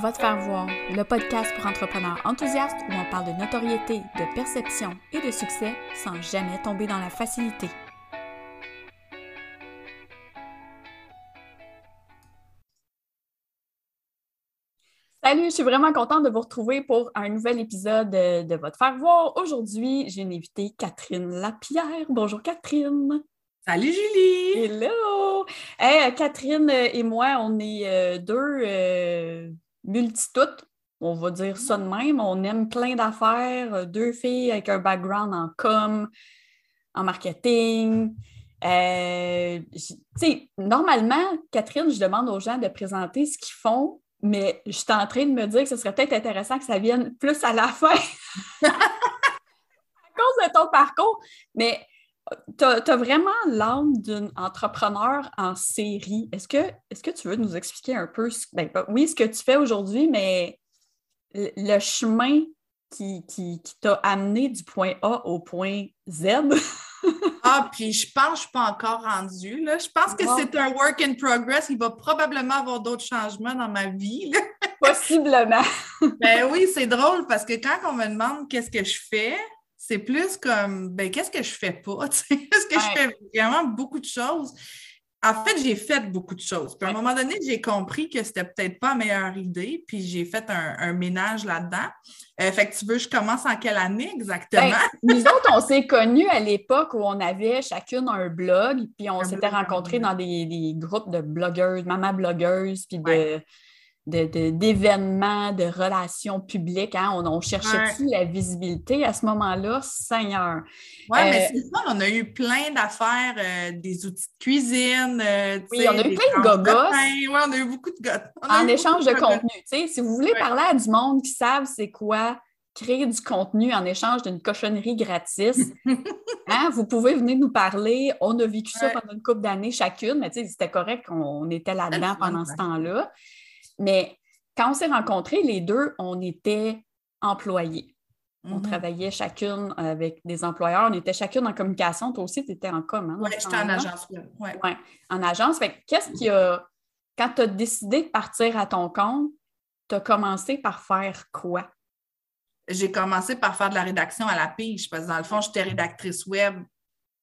Va te faire voir, le podcast pour entrepreneurs enthousiastes où on parle de notoriété, de perception et de succès sans jamais tomber dans la facilité. Salut, je suis vraiment contente de vous retrouver pour un nouvel épisode de, te faire voir. Aujourd'hui, j'ai une invitée, Catherine Lapierre. Bonjour Catherine. Salut Julie! Hello! Hey, Catherine et moi, on est euh, deux euh, multitoutes, on va dire ça de même. On aime plein d'affaires, deux filles avec un background en com, en marketing. Euh, normalement, Catherine, je demande aux gens de présenter ce qu'ils font, mais je suis en train de me dire que ce serait peut-être intéressant que ça vienne plus à la fin à cause de ton parcours. Mais tu as, vraiment l'âme d'un entrepreneur en série. Est-ce que, est que tu veux nous expliquer un peu, ben, oui, ce que tu fais aujourd'hui, mais le, chemin qui, qui, t'a amené du point A au point Z? ah, puis je pense que je ne suis pas encore rendue. Là. Je pense que c'est un work in progress. Il va probablement avoir d'autres changements dans ma vie. Possiblement. ben oui, c'est drôle parce que quand on me demande qu'est-ce que je fais, c'est plus comme, ben, qu'est-ce que je fais pas? Est-ce que je fais vraiment beaucoup de choses? En fait, j'ai fait beaucoup de choses. Puis à un moment donné, j'ai compris que c'était peut-être pas la meilleure idée, puis j'ai fait un, ménage là-dedans. Euh, fait que tu veux, je commence en quelle année exactement? Ben, nous autres, on s'est connus à l'époque où on avait chacune un blog, puis on s'était rencontrés dans des, groupes de blogueuses, maman blogueuses, puis de d'événements, de, relations publiques. Hein? On, cherchait-tu la visibilité à ce moment-là? Seigneur! Oui, mais euh, c'est ça, on a eu plein d'affaires, euh, des outils de cuisine. Euh, oui, on a eu plein de gogos. Oui, on a eu beaucoup de gogos. En échange de contenu. Si vous voulez parler à du monde qui savent c'est quoi créer du contenu en échange d'une cochonnerie gratis. hein? Vous pouvez venir nous parler. On a vécu ça pendant une couple d'années chacune, mais c'était correct qu'on était là-dedans pendant ce temps-là. Mais quand on s'est rencontrés, les deux, on était employés. On mhm. travaillait chacune avec des employeurs. On était chacune en communication. Toi aussi, tu étais en com. Hein, oui, j'étais en agence. Ouais. ouais. en agence. qu'est-ce qui a. Quand tu as décidé de partir à ton compte, tu as commencé par faire quoi? J'ai commencé par faire de la rédaction à la pige, parce que dans le fond, j'étais rédactrice web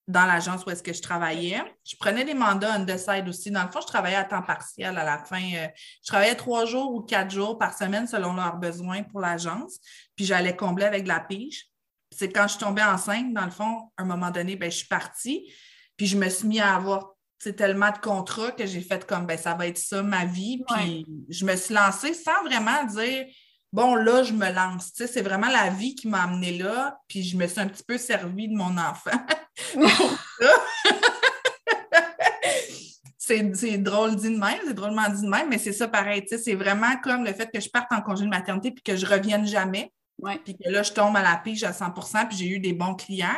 dans l'agence où est-ce que je travaillais. Je prenais des mandats on the side aussi. Dans le fond, je travaillais à temps partiel à la fin. Euh, je travaillais trois jours ou quatre jours par semaine selon leurs besoins pour l'agence. Puis j'allais combler avec de la pige. C'est quand je suis tombée enceinte, dans le fond, à un moment donné, ben, je suis partie. Puis je me suis mis à avoir tellement de contrats que j'ai fait comme ben, ça va être ça ma vie. Puis je me suis lancée sans vraiment dire bon, là, je me lance. c'est vraiment la vie qui m'a amenée là, puis je me suis un petit peu servie de mon enfant. c'est drôle dit de même, c'est drôlement dit de même, mais c'est ça pareil. C'est vraiment comme le fait que je parte en congé de maternité puis que je revienne jamais. Puis que là, je tombe à la pige à 100 puis j'ai eu des bons clients.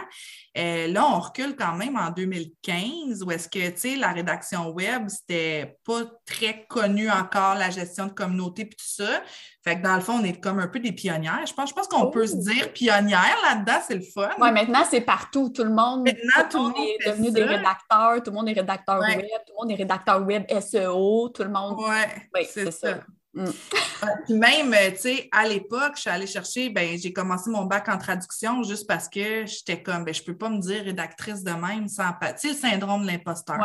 Euh, là, on recule quand même en 2015, où est-ce que, tu sais, la rédaction web, c'était pas très connu encore, la gestion de communauté puis tout ça. Fait que dans le fond, on est comme un peu des pionnières. Je pense, je pense qu'on peut se oh! dire pionnière là-dedans, c'est le fun. Oui, maintenant, c'est partout. Tout le monde, maintenant, tout, le monde est devenu des rédacteurs. Tout le monde est rédacteur web. Tout le monde est rédacteur web SEO. Tout le monde. Ouais, oui, c'est ça. Mm. Puis même, euh, tu sais, à l'époque, je suis allée chercher, ben, j'ai commencé mon bac en traduction juste parce que j'étais comme, ben, je peux pas me dire rédactrice de même sans... Tu sais, le syndrome de l'imposteur.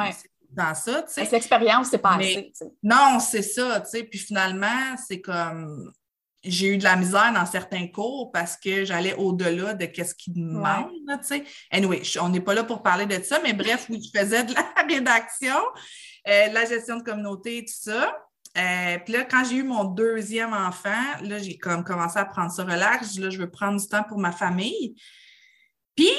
Dans ça, tu sais. L'expérience, c'est pas assez. Non, c'est ça, tu sais. Puis finalement, c'est comme j'ai eu de la misère dans certains cours parce que j'allais au-delà de ce qu'ils demandent. tu sais. Anyway, on n'est pas là pour parler de ça, mais bref, oui, je faisais de la rédaction, euh, la gestion de communauté, tout ça. Euh, puis là, quand j'ai eu mon deuxième enfant, là, j'ai comme commencé à prendre ça relax. Là, je veux prendre du temps pour ma famille. Puis,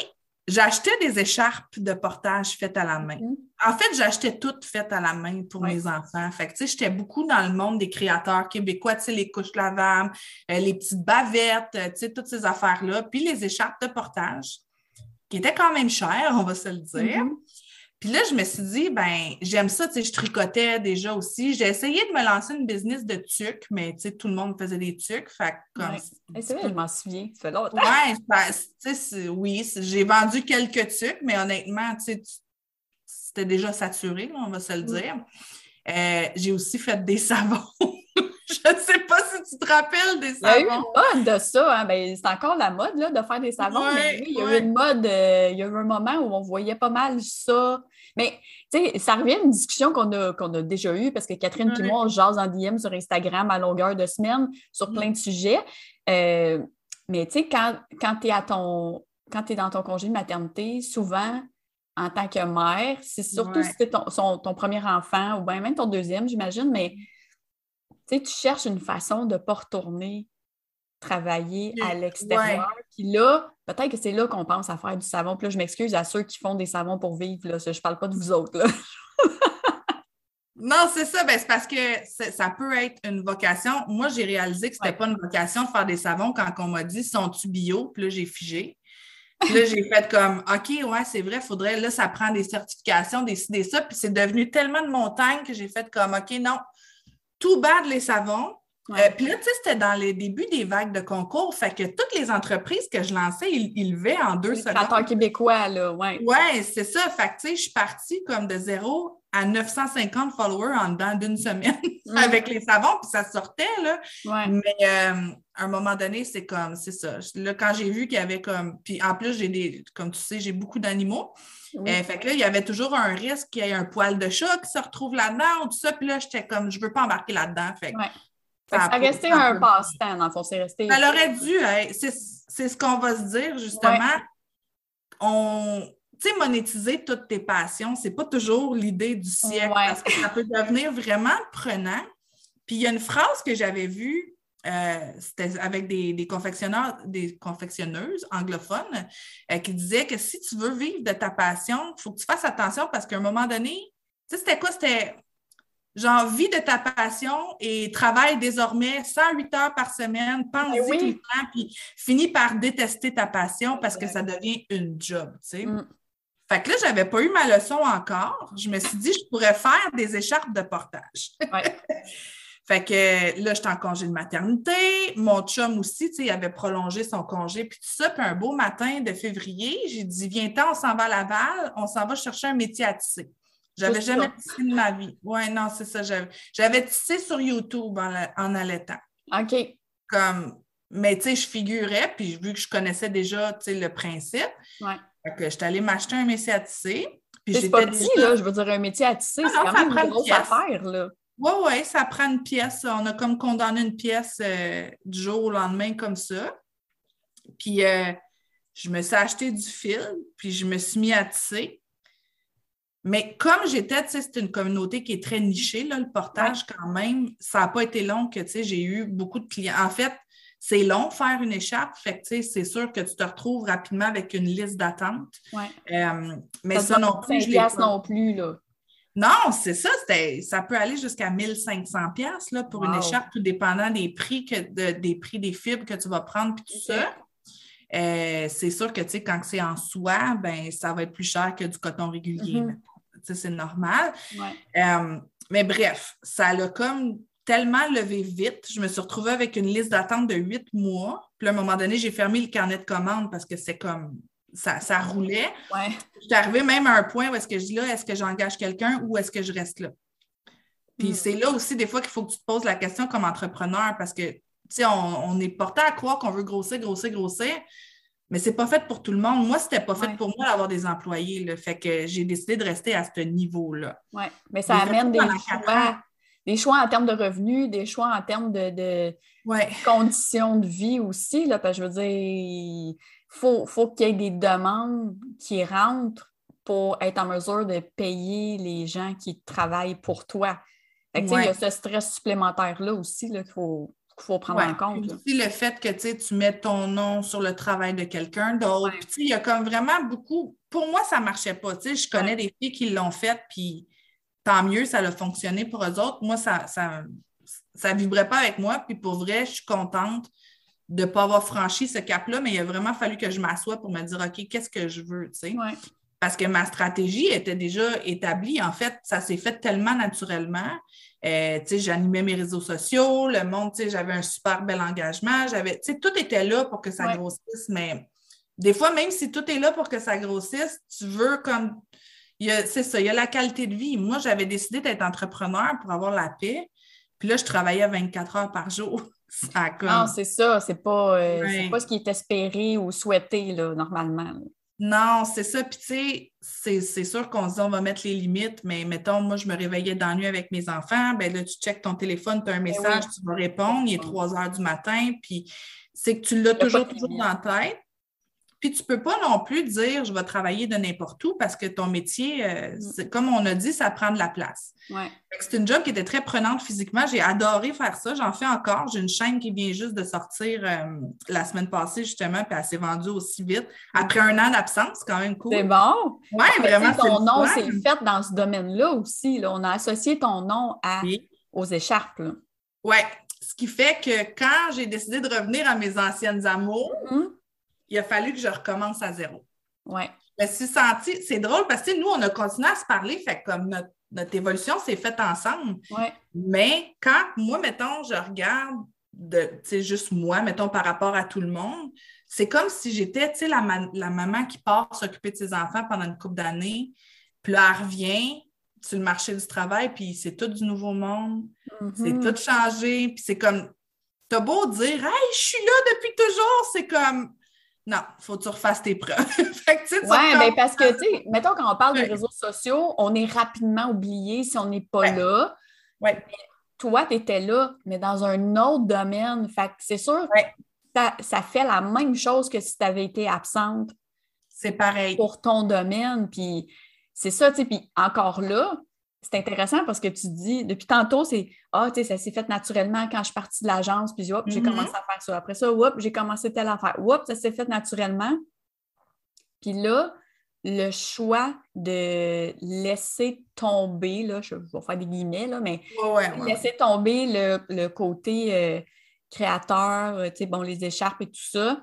j'achetais des écharpes de portage faites à la main. Mm. En fait, j'achetais toutes faites à la main pour mes enfants. Fait que, tu sais, j'étais beaucoup dans le monde des créateurs québécois, tu sais, les couches lavables, euh, les petites bavettes, euh, tu sais, toutes ces affaires-là. Puis les écharpes de portage, qui étaient quand même chères, on va se le dire. Mm-hmm. Puis là, je me suis dit, ben, j'aime ça, tu sais, je tricotais déjà aussi. J'ai essayé de me lancer une business de tucs, mais tu sais, tout le monde faisait des tucs. Fait comme. C'est vrai, je m'en souviens. Ça fait longtemps. Ouais, tu sais, oui, j'ai vendu quelques tucs, mais honnêtement, tu sais, c'était déjà saturé, on va se le dire. Euh, j'ai aussi fait des savons. Je ne sais pas si tu te rappelles des savons. Il y a eu une mode de ça. Hein? Ben, c'est encore la mode là, de faire des savons. mais oui, il y a eu une mode, euh, il y a eu un moment où on voyait pas mal ça. Mais ça revient à une discussion qu'on a, a déjà eue parce que Catherine et moi, on jase en DM sur Instagram à longueur de semaine sur plein de sujets. Euh, mais tu sais, quand, quand tu es à ton quand tu es dans ton congé de maternité, souvent, en tant que mère, c'est surtout si c'est ton, ton, premier enfant ou bien même ton deuxième, j'imagine, mais tu cherches une façon de ne pas retourner travailler à l'extérieur. Puis là, peut-être que c'est là qu'on pense à faire du savon. Puis là, je m'excuse à ceux qui font des savons pour vivre. Là. Je ne parle pas de vous autres. non, c'est ça. Ben, c'est parce que ça peut être une vocation. Moi, j'ai réalisé que ce n'était pas une vocation de faire des savons quand on m'a dit sont-tu bio? Puis là, j'ai figé. Puis là, j'ai fait comme OK, ouais, c'est vrai, faudrait, là, ça prend des certifications, décider ça. Puis c'est devenu tellement de montagne que j'ai fait comme OK, non, tout bad les savons. Euh, puis là, tu sais, c'était dans les débuts des vagues de concours. Fait que toutes les entreprises que je lançais, ils, levaient en deux les secondes. québécois, là, ouais. Ouais, c'est ça. Fait que, tu sais, je suis partie comme de zéro à 950 followers en dedans d'une semaine avec les savons, puis ça sortait, là. Mais euh, à un moment donné, c'est comme, c'est ça. Là, quand j'ai vu qu'il y avait comme... Puis en plus, j'ai des... Comme tu sais, j'ai beaucoup d'animaux. Euh, fait que là, il y avait toujours un risque qu'il y ait un poil de chat qui se retrouve là-dedans ou tout ça. Puis là, j'étais comme, je veux pas embarquer là-dedans. Fait ça, a resté un passe-temps, dans le fond. C'est resté. Ça aurait dû, c'est ce qu'on va se dire, justement. On. Tu sais, monétiser toutes tes passions, c'est pas toujours l'idée du siècle parce que ça peut devenir vraiment prenant. Puis il y a une phrase que j'avais vue, euh, c'était avec des, confectionneurs, des confectionneuses anglophones, euh, qui disaient que si tu veux vivre de ta passion, il faut que tu fasses attention parce qu'à un moment donné, tu sais, c'était quoi? C'était genre, vis de ta passion et travaille désormais 108 heures par semaine, pense-y tout le temps, puis finis par détester ta passion parce que ça devient une job, tu sais. Mm. Fait que là, j'avais pas eu ma leçon encore. Je me suis dit, je pourrais faire des écharpes de portage. fait que là, j'étais en congé de maternité. Mon chum aussi, tu sais, il avait prolongé son congé, puis tout ça. Puis un beau matin de février, j'ai dit, viens-t'en, on s'en va à Laval, on s'en va chercher un métier à tisser. J'avais jamais tissé de ma vie. Oui, non, c'est ça. J'avais tissé sur YouTube en, allaitant. OK. Comme, mais tu sais, je figurais, puis vu que je connaissais déjà le principe, ouais. Que j'étais allée m'acheter un métier à tisser. C'est pas petit, là. Je veux dire, un métier à tisser, ah c'est quand même une grosse affaire, là. Oui, oui, ça prend une pièce. On a comme condamné une pièce euh, du jour au lendemain comme ça. Puis euh, je me suis acheté du fil, puis je me suis mis à tisser. Mais comme j'étais, tu sais, c'est une communauté qui est très nichée, là, le portage quand même, ça n'a pas été long que, tu sais, j'ai eu beaucoup de clients. En fait, c'est long faire une écharpe, fait que, c'est sûr que tu te retrouves rapidement avec une liste d'attente. Euh, mais ça, non plus, je non plus, là. Non, c'est ça, ça peut aller jusqu'à 1500 pièces là pour une écharpe, tout dépendant des prix que des prix des fibres que tu vas prendre puis tout ça. Euh, c'est sûr que quand c'est en soie, ben ça va être plus cher que du coton régulier. Mm-hmm c'est normal. Euh, mais bref, ça l'a comme tellement levé vite. Je me suis retrouvée avec une liste d'attente de huit mois. Puis à un moment donné, j'ai fermé le carnet de commandes parce que c'est comme ça, ça roulait. Ouais. J'étais arrivée même à un point où est-ce que je dis là, est-ce que j'engage quelqu'un ou est-ce que je reste là? Puis hmm. c'est là aussi des fois qu'il faut que tu te poses la question comme entrepreneur parce que tu sais, on, on, est porté à croire qu'on veut grossir, grossir, grossir. Mais c'est pas fait pour tout le monde. Moi, c'était pas fait pour moi d'avoir des employés. Là. Fait que j'ai décidé de rester à ce niveau-là. Oui, mais ça amène des choix, des choix en termes de revenus, des choix en termes de, conditions de vie aussi. Là, parce que je veux dire, il faut, faut qu'il y ait des demandes qui rentrent pour être en mesure de payer les gens qui travaillent pour toi. Fait que, Il y a ce stress supplémentaire-là aussi qu'il faut, qu'il faut prendre en compte. Aussi le fait que tu mets ton nom sur le travail de quelqu'un d'autre. Il y a comme vraiment beaucoup. Pour moi, ça ne marchait pas. Je connais des filles qui l'ont fait, puis tant mieux, ça a fonctionné pour eux autres. Moi, ça ça, ça vibrait pas avec moi. Puis pour vrai, je suis contente de ne pas avoir franchi ce cap-là, mais il a vraiment fallu que je m'assoie pour me dire OK, qu'est-ce que je veux? Parce que ma stratégie était déjà établie. En fait, ça s'est fait tellement naturellement euh, j'animais mes réseaux sociaux, le monde, j'avais un super bel engagement. J'avais, tout était là pour que ça grossisse, mais des fois, même si tout est là pour que ça grossisse, tu veux comme. C'est ça, il y a la qualité de vie. Moi, j'avais décidé d'être entrepreneur pour avoir la paix. Puis là, je travaillais 24 heures par jour. Ça comme... Non, c'est ça. C'est pas, euh, c'est pas ce qui est espéré ou souhaité, là, normalement. Non, c'est ça. Puis, tu sais, c'est sûr qu'on se dit on va mettre les limites, mais mettons, moi, je me réveillais dans la nuit avec mes enfants. Ben là, tu checkes ton téléphone, tu as un Ben message, tu vas répondre. Il est 3 heures du matin. Puis, c'est que tu l'as toujours, toujours dans la tête. Puis, tu peux pas non plus dire je vais travailler de n'importe où parce que ton métier, euh, Mm. comme on a dit, ça prend de la place. Ouais. C'est une job qui était très prenante physiquement. J'ai adoré faire ça. J'en fais encore. J'ai une chaîne qui vient juste de sortir euh, la semaine passée, justement, puis elle s'est vendue aussi vite. Après un an d'absence, quand même cool. C'est bon. Mais vraiment. ton nom, c'est fait dans ce domaine-là aussi. Là. On a associé ton nom à, Oui. aux écharpes. Ouais. Ce qui fait que quand j'ai décidé de revenir à mes anciennes amours, Hum? Il a fallu que je recommence à zéro. Ouais. Je me suis sentie, c'est drôle parce que nous, on a continué à se parler, fait que comme notre, notre évolution s'est faite ensemble. Ouais. Mais quand moi, mettons, je regarde, sais, juste moi, mettons, par rapport à tout le monde, c'est comme si j'étais, tu sais, la, ma- la maman qui part s'occuper de ses enfants pendant une couple d'années, puis là, elle revient sur le marché du travail, puis c'est tout du nouveau monde, c'est Mhm. tout changé, puis c'est comme, t'as beau dire, hey, je suis là depuis toujours, c'est comme, non, faut que tu refasses tes preuves. fait que, recommences. ben parce que, tu sais, mettons quand on parle Ouais. des réseaux sociaux, on est rapidement oublié si on n'est pas Ouais. là. Ouais. Toi, tu étais là, mais dans un autre domaine. Fait que c'est sûr Ouais. ça, ça fait la même chose que si tu avais été absente C'est pareil. pour ton domaine. Puis c'est ça, tu sais. Puis encore là, c'est intéressant parce que tu dis, depuis tantôt, c'est Ah, tu sais, ça s'est fait naturellement quand je suis partie de l'agence, puis hop, j'ai Mhm. commencé à faire ça. Après ça, hop, j'ai commencé telle affaire. Hop, ça s'est fait naturellement. Puis là, le choix de laisser tomber, là, je vais faire des guillemets, là, mais Ouais, ouais, ouais. laisser tomber le, le côté euh, créateur, euh, tu sais, bon, les écharpes et tout ça,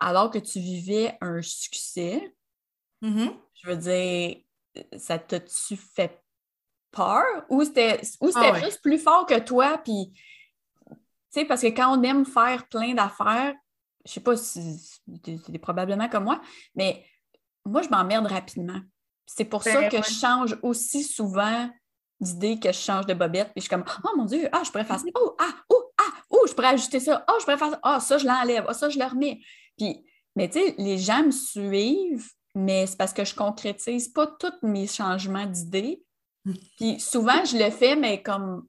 alors que tu vivais un succès, Mhm. je veux dire, ça t'a-tu fait peur ou c'était ou c'était Ah ouais. juste plus fort que toi? Puis, tu sais, parce que quand on aime faire plein d'affaires, je sais pas si es probablement comme moi, mais moi, je m'emmerde rapidement. C'est pour ça que ouais. je change aussi souvent d'idée que je change de bobette. Puis je suis comme, oh mon Dieu, ah, je pourrais faire ça. Oh, ah, oh, ah, oh, je pourrais ajuster ça. Oh, je pourrais faire ça. Ah, ça, je l'enlève. Ah, ça, je le remets. Puis, mais tu sais, les gens me suivent, mais c'est parce que je concrétise pas tous mes changements d'idées. Puis souvent, je le fais, mais comme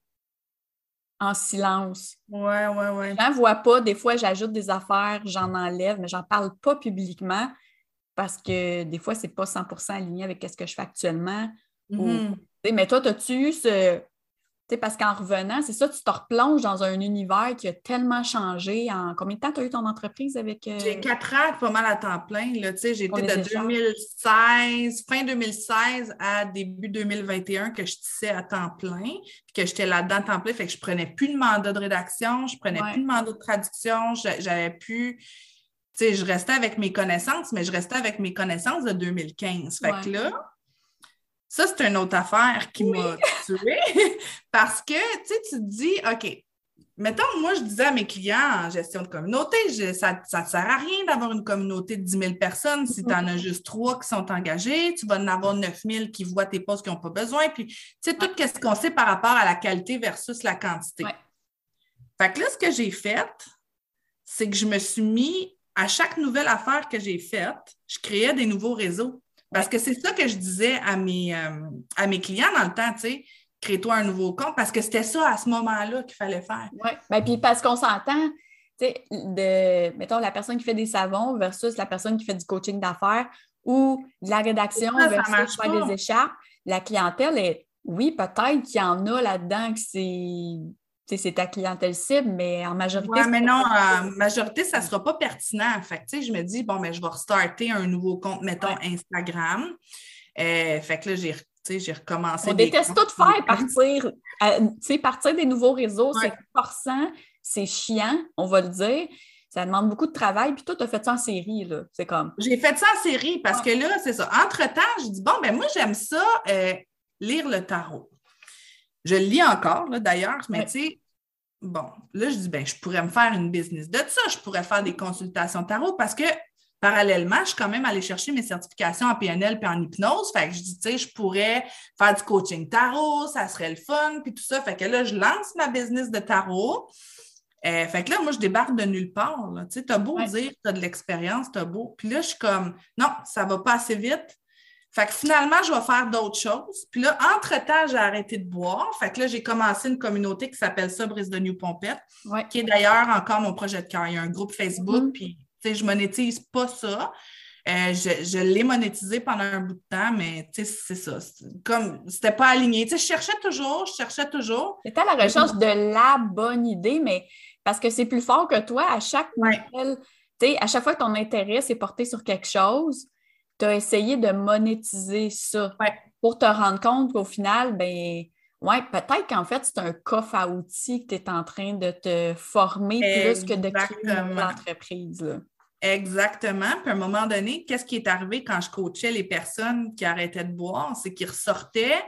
en silence. Ouais, ouais, ouais. Ne voient pas. Des fois, j'ajoute des affaires, j'en enlève, mais j'en parle pas publiquement parce que des fois, c'est pas 100 aligné avec ce que je fais actuellement. Mhm. Tu sais, Mais toi, as-tu eu ce. Parce qu'en revenant, c'est ça, tu te replonges dans un univers qui a tellement changé. En combien de temps tu as eu ton entreprise avec. euh, J'ai quatre ans, pas mal à temps plein. J'ai été de écharpes. 2016, fin 2016 à début 2021 que je tissais à temps plein, puis que j'étais là-dedans à temps plein, fait que je prenais plus de mandat de rédaction, je prenais Ouais. plus de mandat de traduction, j'a- j'avais plus... Tu sais, je restais avec mes connaissances, mais je restais avec mes connaissances de 2015. Fait que là, ça, c'est une autre affaire qui m'a tuée. Parce que, tu sais, tu te dis, OK, mettons, moi, je disais à mes clients en gestion de communauté, je- ça ne sert à rien d'avoir une communauté de 10 000 personnes si tu en as juste trois qui sont engagés. Tu vas en avoir 9 000 qui voient tes postes qui n'ont pas besoin. Puis, tu sais, tout ce qu'on sait par rapport à la qualité versus la quantité. Ouais. Fait que là, ce que j'ai fait, c'est que je me suis mis à chaque nouvelle affaire que j'ai faite, je créais des nouveaux réseaux. Parce que c'est ça que je disais à mes, euh, à mes clients dans le temps, tu sais, crée-toi un nouveau compte, parce que c'était ça à ce moment-là qu'il fallait faire. Oui, ben, puis parce qu'on s'entend, tu sais, de, mettons, la personne qui fait des savons versus la personne qui fait du coaching d'affaires ou de la rédaction Ça, ça versus marche faire pas. des écharpes, la clientèle est, oui, peut-être qu'il y en a là-dedans que c'est, c'est ta clientèle cible, mais en majorité. C'est mais non, en majorité, ça ne sera pas pertinent. Fait que, tu sais, je me dis, bon, ben, je vais restarter un nouveau compte, mettons, Instagram. Euh, fait que là, j'ai, recommencé. On déteste comptes. tout faire partir, euh, partir des nouveaux réseaux, Ouais. c'est forçant, c'est chiant, on va le dire. Ça demande beaucoup de travail, puis toi, tu as fait ça en série, là. C'est comme. J'ai fait ça en série parce que là, c'est ça. Entre-temps, je dis, bon, ben moi, j'aime ça, euh, lire le tarot. Je le lis encore, d'ailleurs, mais Ouais. tu sais, bon, là, je dis, ben, je pourrais me faire une business de ça. Je pourrais faire des consultations tarot parce que parallèlement, je suis quand même allée chercher mes certifications en PNL puis en hypnose. Fait que je dis, tu sais, je pourrais faire du coaching tarot, ça serait le fun, puis tout ça. Fait que là, je lance ma business de tarot. Euh, fait que là, moi, je débarque de nulle part. Tu sais, t'as beau dire t'as de l'expérience, t'as beau. Puis là, je suis comme, non, ça va pas assez vite. Fait que finalement, je vais faire d'autres choses. Puis là, entre-temps, j'ai arrêté de boire. Fait que là, j'ai commencé une communauté qui s'appelle ça, Brise de New Pompette, qui est d'ailleurs encore mon projet de cœur. Il y a un groupe Facebook, puis tu sais, je monétise pas ça. Euh, je, l'ai monétisé pendant un bout de temps, mais c'est ça. Comme c'était pas aligné. je cherchais toujours, je cherchais toujours. C'était à la recherche de la bonne idée, mais parce que c'est plus fort que toi, à chaque à chaque fois que ton intérêt s'est porté sur quelque chose, tu as essayé de monétiser ça pour te rendre compte qu'au final, ben ouais, peut-être qu'en fait, c'est un coffre à outils que tu es en train de te former plus que de créer une entreprise. Exactement. Puis à un moment donné, qu'est-ce qui est arrivé quand je coachais les personnes qui arrêtaient de boire? C'est qu'ils ressortaient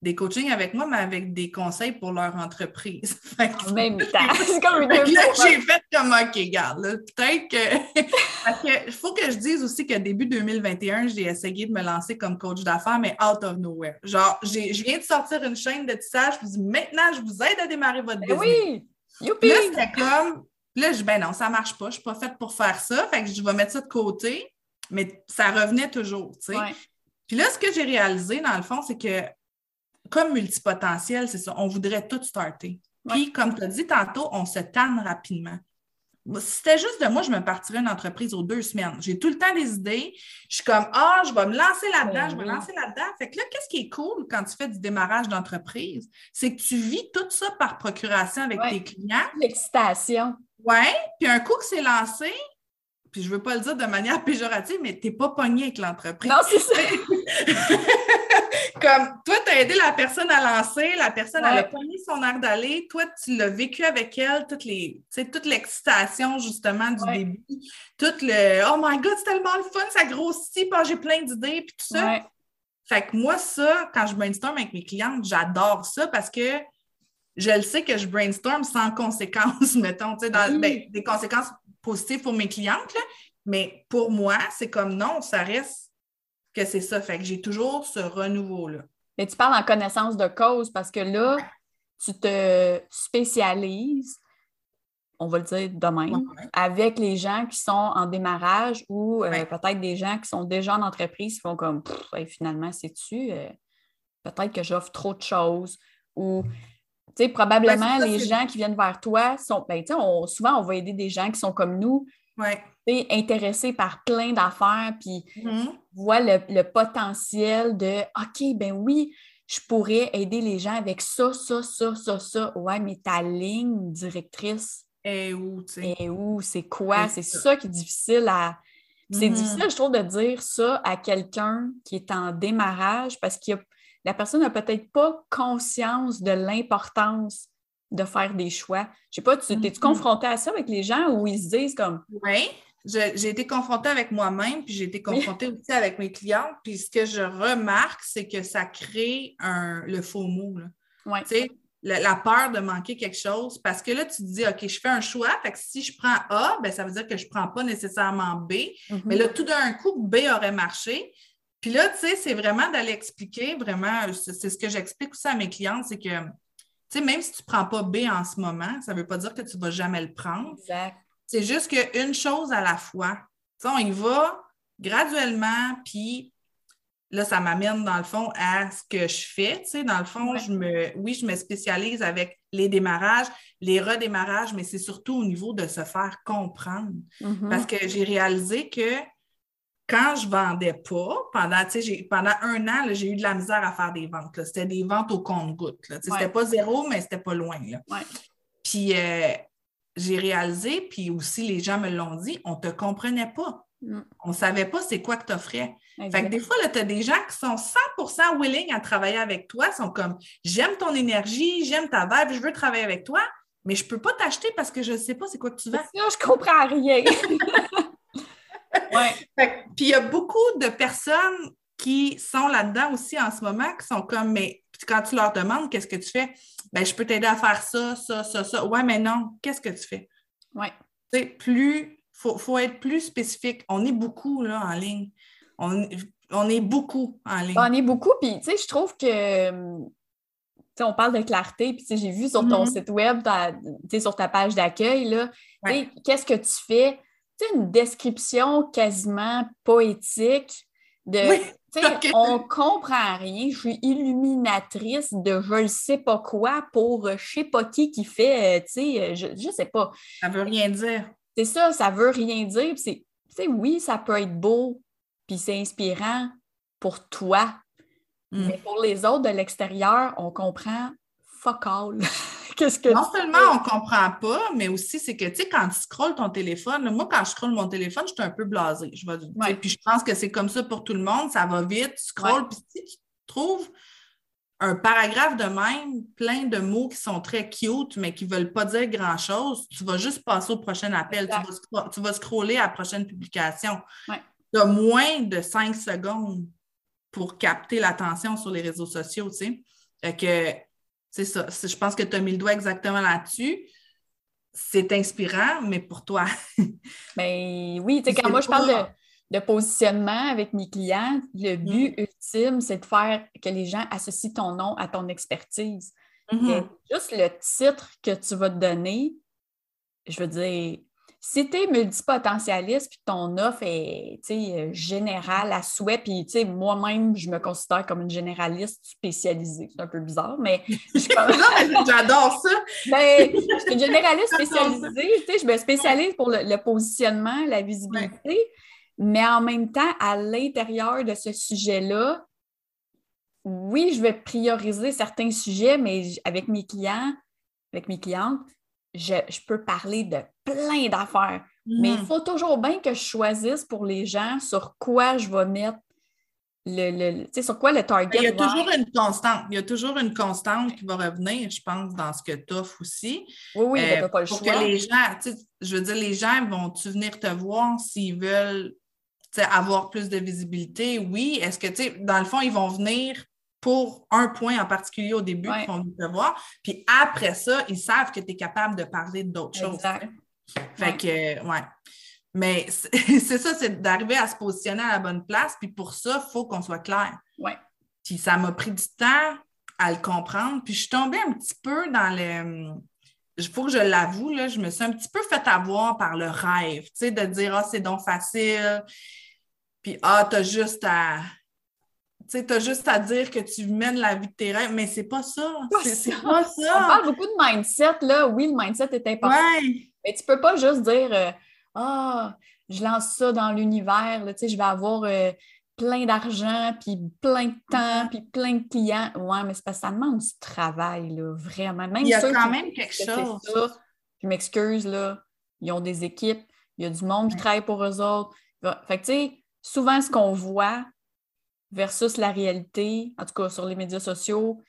des coachings avec moi, mais avec des conseils pour leur entreprise. en même temps. C'est comme une là, j'ai fait comme OK, garde. Peut-être que. Parce qu'il faut que je dise aussi que début 2021, j'ai essayé de me lancer comme coach d'affaires, mais out of nowhere. Genre, je viens de sortir une chaîne de tissage, je vous dis maintenant, je vous aide à démarrer votre ben business. Oui! Youpi! Là, c'était comme. Là, je dis, ben non, ça marche pas, je suis pas faite pour faire ça. Fait que je vais mettre ça de côté, mais ça revenait toujours, tu sais. Puis là, ce que j'ai réalisé, dans le fond, c'est que comme multipotentiel, c'est ça, on voudrait tout starter. Puis, comme tu as dit tantôt, on se tanne rapidement. Si c'était juste de moi, je me partirais une entreprise aux deux semaines. J'ai tout le temps des idées. Je suis comme, ah, je vais me lancer là-dedans, je vais me lancer là-dedans. Fait que là, qu'est-ce qui est cool quand tu fais du démarrage d'entreprise? C'est que tu vis tout ça par procuration avec tes clients. L'excitation. Oui. Puis un coup que c'est lancé, puis je ne veux pas le dire de manière péjorative, mais tu n'es pas pogné avec l'entreprise. Non, c'est ça. Comme toi, tu as aidé la personne à lancer, la personne elle a pogné son air d'aller, toi, tu l'as vécu avec elle, toutes les, toute l'excitation justement du début, tout le Oh my God, c'est tellement le fun, ça grossit, j'ai plein d'idées, puis tout ça. Fait que moi, ça, quand je brainstorm avec mes clientes, j'adore ça parce que je le sais que je brainstorm sans conséquences, mettons, tu sais, ben, des conséquences positives pour mes clientes, mais pour moi, c'est comme non, ça reste que c'est ça. Fait que j'ai toujours ce renouveau-là. Mais tu parles en connaissance de cause parce que là, tu te spécialises, on va le dire demain, avec les gens qui sont en démarrage ou euh, peut-être des gens qui sont déjà en entreprise qui font comme finalement, sais-tu, euh, peut-être que j'offre trop de choses ou tu sais, probablement les gens qui viennent vers toi sont, ben, souvent on va aider des gens qui sont comme nous, ouais. intéressés par plein d'affaires, puis mm-hmm. voient le, potentiel de OK, ben oui, je pourrais aider les gens avec ça, ça, ça, ça, ça. Ouais, mais ta ligne directrice. est où, tu sais? Est où? C'est quoi? C'est ça. qui est difficile à. C'est mm-hmm. difficile, je trouve, de dire ça à quelqu'un qui est en démarrage parce que la personne n'a peut-être pas conscience de l'importance de faire des choix. Je sais pas, tu es-tu mm-hmm. confronté à ça avec les gens où ils se disent comme. Oui, j'ai été confrontée avec moi-même, puis j'ai été confrontée aussi avec mes clientes. Puis ce que je remarque, c'est que ça crée un, le faux mot. Ouais. Tu sais, la, peur de manquer quelque chose. Parce que là, tu te dis, OK, je fais un choix. Fait que si je prends A, ben, ça veut dire que je ne prends pas nécessairement B. Mm-hmm. Mais là, tout d'un coup, B aurait marché. Puis là, tu sais, c'est vraiment d'aller expliquer, vraiment, c'est ce que j'explique aussi à mes clientes, c'est que, tu sais, même si tu ne prends pas B en ce moment, ça ne veut pas dire que tu ne vas jamais le prendre. Exact. C'est juste qu'une chose à la fois. on y va graduellement, puis là, ça m'amène dans le fond à ce que je fais. Tu sais, dans le fond, je me, oui, je me spécialise avec les démarrages, les redémarrages, mais c'est surtout au niveau de se faire comprendre. Mm-hmm. Parce que j'ai réalisé que quand je ne vendais pas, pendant, pendant un an, j'ai eu de la misère à faire des ventes. C'était des ventes au compte-gouttes. Ce C'était pas zéro, mais c'était pas loin. Là. Puis euh, j'ai réalisé, puis aussi les gens me l'ont dit, on ne te comprenait pas. Mm. On ne savait pas c'est quoi que tu offrais. Fait que des fois, tu as des gens qui sont 100% willing à travailler avec toi, sont comme j'aime ton énergie, j'aime ta vibe, je veux travailler avec toi, mais je ne peux pas t'acheter parce que je ne sais pas c'est quoi que tu veux. Non, je comprends rien. ouais. Puis il y a beaucoup de personnes qui sont là-dedans aussi en ce moment, qui sont comme, mais quand tu leur demandes qu'est-ce que tu fais, ben, je peux t'aider à faire ça, ça, ça, ça. Ouais, mais non, qu'est-ce que tu fais? Oui. Tu sais, plus faut, faut être plus spécifique. On est beaucoup là, en ligne. On, on est beaucoup en ligne. On est beaucoup, puis tu sais, je trouve que on parle de clarté, puis j'ai vu sur ton mm-hmm. site web, sur ta page d'accueil, qu'est-ce que tu fais? Une description quasiment poétique de on comprend rien, je suis illuminatrice de je ne sais pas quoi pour je ne sais pas qui qui fait, euh, je ne sais pas. Ça veut rien dire. C'est ça, ça veut rien dire. C'est, oui, ça peut être beau, puis c'est inspirant pour toi, Mm. Mais pour les autres de l'extérieur, on comprend fuck all. Qu'est-ce que non seulement on comprend pas, mais aussi c'est que, tu sais, quand tu scrolles ton téléphone, moi, quand je scrolle mon téléphone, je suis un peu blasée. Je vais, Puis je pense que c'est comme ça pour tout le monde. Ça va vite, tu scrolles, puis si tu trouves un paragraphe de même, plein de mots qui sont très cute, mais qui ne veulent pas dire grand-chose, tu vas juste passer au prochain appel. Tu vas, scroller à la prochaine publication. Tu as moins de cinq secondes pour capter l'attention sur les réseaux sociaux, tu sais. que, c'est ça. Je pense que tu as mis le doigt exactement là-dessus. C'est inspirant, mais pour toi. ben oui, tu sais, quand moi je parle de, positionnement avec mes clients, le mm. but ultime, c'est de faire que les gens associent ton nom à ton expertise. Mm-hmm. Juste le titre que tu vas te donner, je veux dire, si tu es multipotentialiste puis ton offre est euh, générale à souhait, puis moi-même, je me considère comme une généraliste spécialisée. C'est un peu bizarre, mais. J'adore ça! Ben, je suis une généraliste spécialisée. Je me spécialise pour le, positionnement, la visibilité, mais en même temps, à l'intérieur de ce sujet-là, oui, je vais prioriser certains sujets, mais avec mes clients, avec mes clientes, je, peux parler de plein d'affaires. Mais il mm. faut toujours bien que je choisisse pour les gens sur quoi je vais mettre le, le tu sais, sur quoi le target. Il y a toujours une constante. Il y a toujours une constante qui va revenir, je pense, dans ce que tu offres aussi. Oui, oui, il euh, pas le pour que les gens, tu sais, je veux dire, les gens vont-tu venir te voir s'ils veulent avoir plus de visibilité? Oui. Est-ce que, tu sais, dans le fond, ils vont venir pour un point en particulier au début qu'ils vont te voir. Puis après ça, ils savent que tu es capable de parler d'autres choses. Fait que, ouais. Mais c'est ça, c'est d'arriver à se positionner à la bonne place. Puis pour ça, il faut qu'on soit clair. Ouais. Puis ça m'a pris du temps à le comprendre. Puis je suis tombée un petit peu dans le. Il faut que je l'avoue, là, je me suis un petit peu fait avoir par le rêve, tu sais, de dire Ah, c'est donc facile. Puis Ah, t'as juste à tu as juste à dire que tu mènes la vie de tes rêves, mais c'est pas ça. C'est pas ça. On parle beaucoup de mindset, là. Oui, le mindset est important. Mais tu peux pas juste dire euh, Ah, je lance ça dans l'univers, tu sais, je vais avoir euh, plein d'argent, puis plein de temps, puis plein de clients. Ouais, mais c'est parce que ça demande du travail, là, vraiment. Même il y a quand même quelque chose. je m'excuse, là. Ils ont des équipes, il y a du monde qui travaille pour eux autres. Fait que, tu sais, souvent, ce qu'on voit, versus la réalité, en tout cas sur les médias sociaux,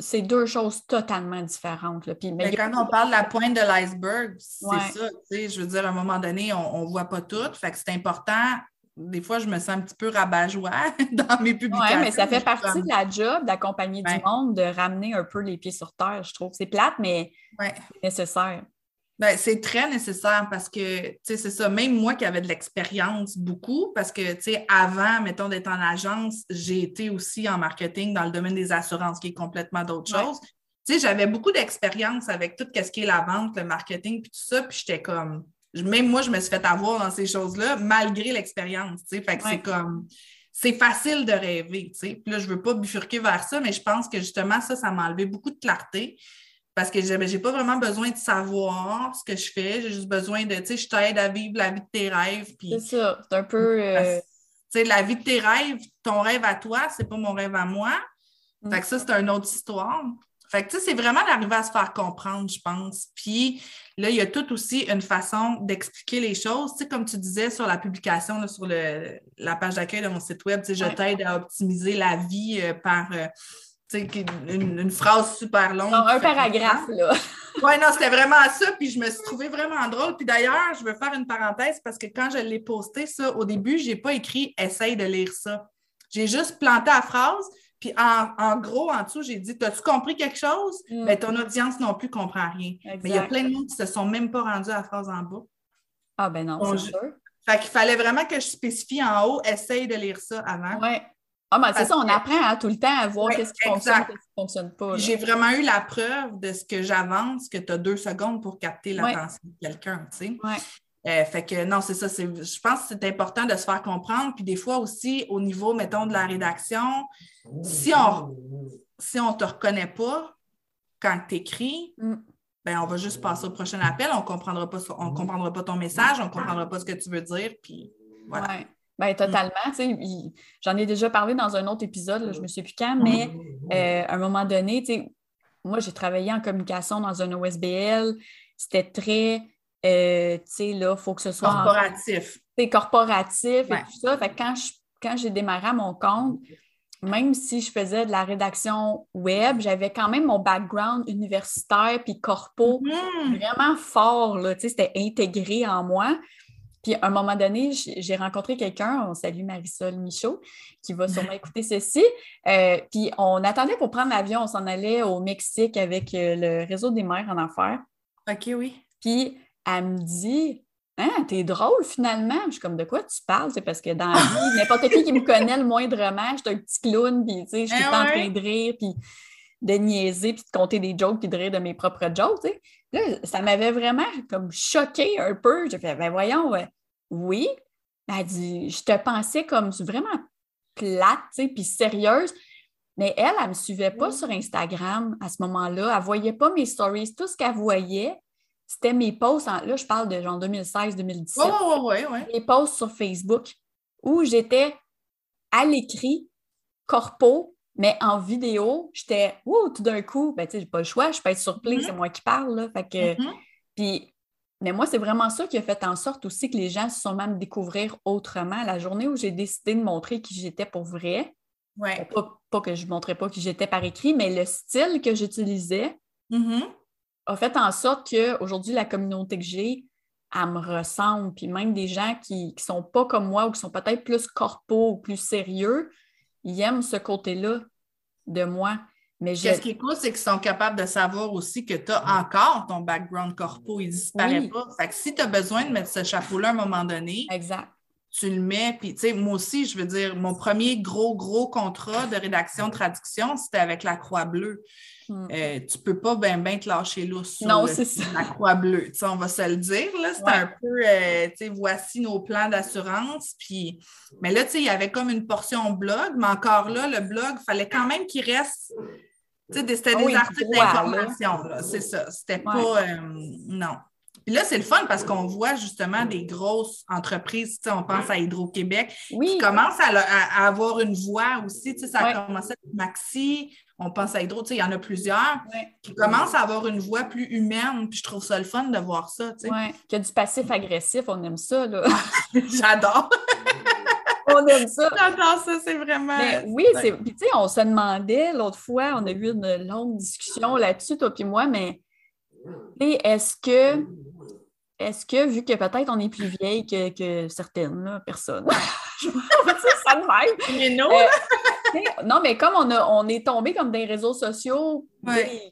c'est deux choses totalement différentes. Là. mais quand on parle de la pointe de l'iceberg, c'est ça. Je veux dire, à un moment donné, on ne voit pas tout. Fait que c'est important. Des fois, je me sens un petit peu rabat-joie dans mes publications. Oui, mais ça fait partie de la job d'accompagner du monde, de ramener un peu les pieds sur terre, je trouve. C'est plate, mais nécessaire. Ben, c'est très nécessaire parce que, tu sais, c'est ça, même moi qui avais de l'expérience beaucoup, parce que, tu sais, avant, mettons, d'être en agence, j'ai été aussi en marketing dans le domaine des assurances, qui est complètement d'autre chose. Tu sais, j'avais beaucoup d'expérience avec tout ce qui est la vente, le marketing, puis tout ça, puis j'étais comme, même moi, je me suis fait avoir dans ces choses-là, malgré l'expérience, tu sais, fait que c'est comme, c'est facile de rêver, tu sais. Puis là, je veux pas bifurquer vers ça, mais je pense que justement, ça, ça m'a enlevé beaucoup de clarté parce que je n'ai pas vraiment besoin de savoir ce que je fais. J'ai juste besoin de, tu sais, je t'aide à vivre la vie de tes rêves. C'est ça, c'est un peu... Euh, tu sais, la vie de tes rêves, ton rêve à toi, c'est pas mon rêve à moi. Mm. Fait que ça, c'est une autre histoire. Fait que, tu sais, c'est vraiment d'arriver à se faire comprendre, je pense. Puis là, il y a tout aussi une façon d'expliquer les choses. Tu sais, comme tu disais sur la publication, sur le, la page d'accueil de mon site web, tu sais, je t'aide à optimiser la vie euh, par... Euh, une, une, phrase super longue. un paragraphe, là. oui, non, c'était vraiment ça. Puis je me suis trouvée vraiment drôle. Puis d'ailleurs, je veux faire une parenthèse parce que quand je l'ai posté, ça, au début, je n'ai pas écrit Essaye de lire ça. J'ai juste planté la phrase. Puis en, gros, en dessous, j'ai dit As-tu compris quelque chose? Mais mm. ben, ton audience non plus comprend rien. Mais il y a plein de monde qui ne se sont même pas rendus à la phrase en bas. Ah ben non, c'est sûr. Fait qu'il fallait vraiment que je spécifie en haut, essaye de lire ça avant. Oui. Ah, ben c'est ça, on apprend hein, tout le temps à voir qu'est-ce qui fonctionne et ce qui ne fonctionne pas. J'ai vraiment eu la preuve de ce que j'avance, que tu as deux secondes pour capter l'attention de quelqu'un, tu sais. Euh, fait que non, c'est ça. Je pense que c'est important de se faire comprendre. Puis des fois aussi, au niveau, mettons, de la rédaction, si on si on ne te reconnaît pas quand tu écris, mm. ben, on va juste passer au prochain appel. On ne comprendra, pas, on comprendra pas ton message, on ne comprendra pas ce que tu veux dire. Puis voilà. Ouais. Ben, totalement. J'en ai déjà parlé dans un autre épisode, je ne me suis plus quand, mais euh, à un moment donné, moi, j'ai travaillé en communication dans un OSBL. C'était très, euh, tu sais, là, il faut que ce soit. Corporatif. C'est corporatif et tout ça. Fait quand, quand j'ai démarré à mon compte, même si je faisais de la rédaction web, j'avais quand même mon background universitaire puis corpo mm-hmm. vraiment fort. C'était intégré en moi. Puis à un moment donné, j'ai rencontré quelqu'un, on salue Marisol Michaud, qui va sûrement écouter ceci. Euh, puis on attendait pour prendre l'avion, on s'en allait au Mexique avec euh, le réseau des mères en affaires. OK, oui. Puis elle me dit Hein, t'es drôle finalement. Je suis comme de quoi tu parles? C'est parce que dans la vie, n'importe qui qui me connaît le moindrement, je suis un petit clown, puis tu sais, je suis tout en train de rire, puis de niaiser, puis de compter des jokes, puis de rire de mes propres jokes. Là, ça m'avait vraiment comme choqué un peu. J'ai fait, ben voyons, oui. Elle dit, je te pensais comme vraiment plate, puis sérieuse. Mais elle, elle ne me suivait pas sur Instagram à ce moment-là. Elle ne voyait pas mes stories. Tout ce qu'elle voyait, c'était mes posts, là je parle de genre 2016-2017, oh, ouais, mes posts sur Facebook où j'étais à l'écrit, corpo, mais en vidéo, j'étais, ouh, tout d'un coup, ben tu sais, j'ai pas le choix, je peux être sur play, mm-hmm. c'est moi qui parle, là, fait que, mm-hmm. puis, mais moi, c'est vraiment ça qui a fait en sorte aussi que les gens se sont même découvrir autrement. La journée où j'ai décidé de montrer qui j'étais pour vrai, ouais. pas, que je ne montrais pas qui j'étais par écrit, mais le style que j'utilisais, mm-hmm a fait en sorte qu'aujourd'hui, la communauté que j'ai, elle me ressemble. Puis même des gens qui ne sont pas comme moi ou qui sont peut-être plus corpo ou plus sérieux, ils aiment ce côté-là de moi. Mais Ce qui est cool, c'est qu'ils sont capables de savoir aussi que tu as encore ton background corpo, il disparaît pas. Fait que si tu as besoin de mettre ce chapeau-là à un moment donné, exact. Tu le mets. Puis, tu sais, moi aussi, je veux dire, mon premier gros, gros contrat de rédaction-traduction, c'était avec la Croix-Bleue. Hmm. Euh, tu peux pas bien ben te lâcher là sur la croix bleue. on va se le dire. C'est un peu, euh, voici nos plans d'assurance. Puis... Mais là, il y avait comme une portion blog, mais encore là, le blog, il fallait quand même qu'il reste. C'était des ah articles d'information. C'est ça. C'était pas. Euh, non. Puis là, c'est le fun parce qu'on voit justement des grosses entreprises, on pense à Hydro-Québec, qui commencent à, avoir une voix aussi. Ça a commencé avec Maxi, on pense à Hydro, il y en a plusieurs qui commencent à avoir une voix plus humaine, puis je trouve ça le fun de voir ça. Oui, qu'il y a du passif agressif, on aime ça. J'adore. on aime ça. J'adore ça, c'est vraiment. oui, c'est. Puis tu sais, on se demandait l'autre fois, on a eu une longue discussion là-dessus, toi puis moi, mais est-ce que est-ce que, vu que peut-être on est plus vieille que, certaines personnes, je ça de même. Mais non! Euh, non, mais comme on, a, on est tombé comme des réseaux sociaux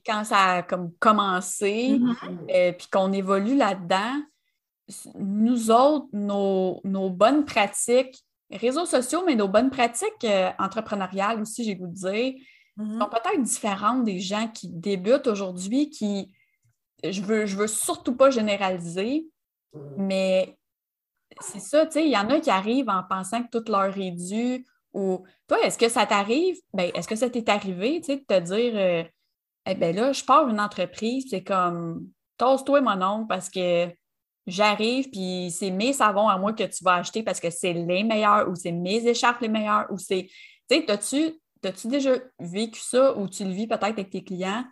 quand ça a comme commencé, mm-hmm. euh, puis qu'on évolue là-dedans, nous autres, nos, bonnes pratiques, réseaux sociaux, mais nos bonnes pratiques euh, entrepreneuriales aussi, j'ai goût de dire, mm-hmm. sont peut-être différentes des gens qui débutent aujourd'hui, qui je veux, je veux surtout pas généraliser, mais c'est ça, tu sais, il y en a qui arrivent en pensant que toute leur est due. Ou toi, est-ce que ça t'arrive? Ben, est-ce que ça t'est arrivé, tu sais, de te dire euh, eh ben là, je pars une entreprise, c'est comme tosse-toi mon oncle parce que j'arrive, puis c'est mes savons à moi que tu vas acheter parce que c'est les meilleurs ou c'est mes écharpes les meilleures ou c'est. Tu sais, as-tu déjà vécu ça ou tu le vis peut-être avec tes clients?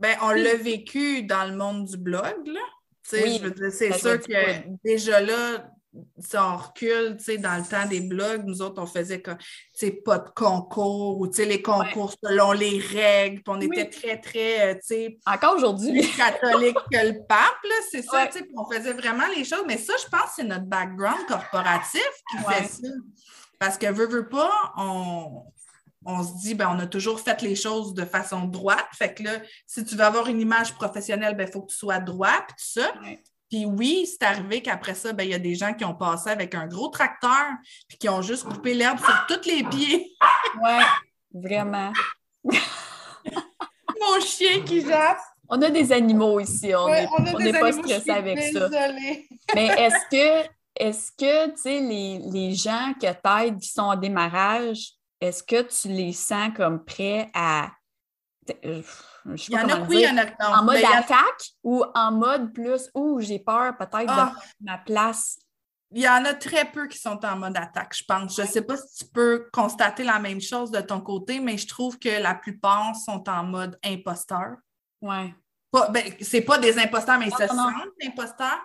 Ben, on l'a vécu dans le monde du blog, là. Oui, c'est sûr que déjà là, si on recule, dans le temps des blogs, nous autres, on faisait pas de concours ou les concours selon les règles, on était très, très, euh, Encore aujourd'hui. catholique que le pape, c'est ça, on faisait vraiment les choses. Mais ça, je pense que c'est notre background corporatif qui fait ça. Parce que, veut, veut pas, on, on se dit, ben, on a toujours fait les choses de façon droite. Fait que là, si tu veux avoir une image professionnelle, il ben, faut que tu sois droit, puis tout ça. Puis oui, c'est arrivé qu'après ça, ben, il y a des gens qui ont passé avec un gros tracteur puis qui ont juste coupé l'herbe sur tous les pieds. ouais, vraiment. Mon chien qui jappe. On a des animaux ici, on n'est pas stressé avec ça. Mais est-ce que, est-ce que, tu sais, les, les, gens que t'aides qui sont en démarrage, est-ce que tu les sens comme prêts à. Euh, il y en a, oui, il y en a. en mode attaque ou en mode plus, ouh, j'ai peur peut-être de ah. ma place? Il y en a très peu qui sont en mode attaque, je pense. Je ne sais pas si tu peux constater la même chose de ton côté, mais je trouve que la plupart sont en mode imposteur. Oui. Ben, c'est pas des imposteurs, mais ils se sentent imposteurs.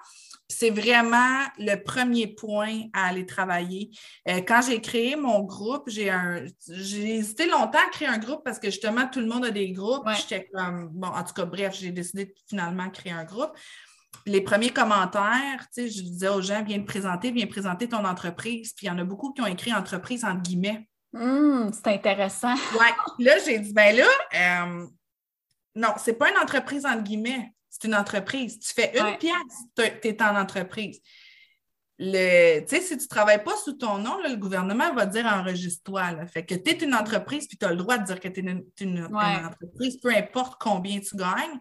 C'est vraiment le premier point à aller travailler. Euh, quand j'ai créé mon groupe, j'ai un j'ai hésité longtemps à créer un groupe parce que justement, tout le monde a des groupes. J'étais comme bon, en tout cas, bref, j'ai décidé de finalement créer un groupe. Les premiers commentaires, tu sais, je disais aux gens, viens te présenter, viens présenter ton entreprise. Puis il y en a beaucoup qui ont écrit entreprise entre guillemets. Hum, c'est intéressant. Oui. Là, j'ai dit, ben là, euh, non, c'est pas une entreprise entre guillemets c'est une entreprise. Tu fais une pièce, tu es en entreprise. Le, si tu ne travailles pas sous ton nom, le gouvernement va dire enregistre-toi. Fait que tu es une entreprise, puis tu as le droit de dire que tu es une, entreprise, peu importe combien tu gagnes.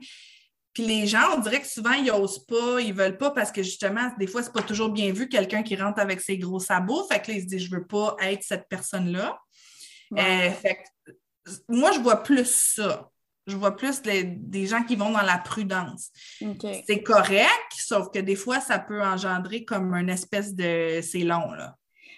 Puis les gens, on dirait que souvent, ils n'osent pas, ils ne veulent pas parce que justement, des fois, ce n'est pas toujours bien vu quelqu'un qui rentre avec ses gros sabots. Fait que là, ils se disent, je ne veux pas être cette personne-là. Euh, moi, je vois plus ça. Je vois plus des gens qui vont dans la prudence. C'est correct, sauf que des fois, ça peut engendrer comme une espèce de c'est long. Là.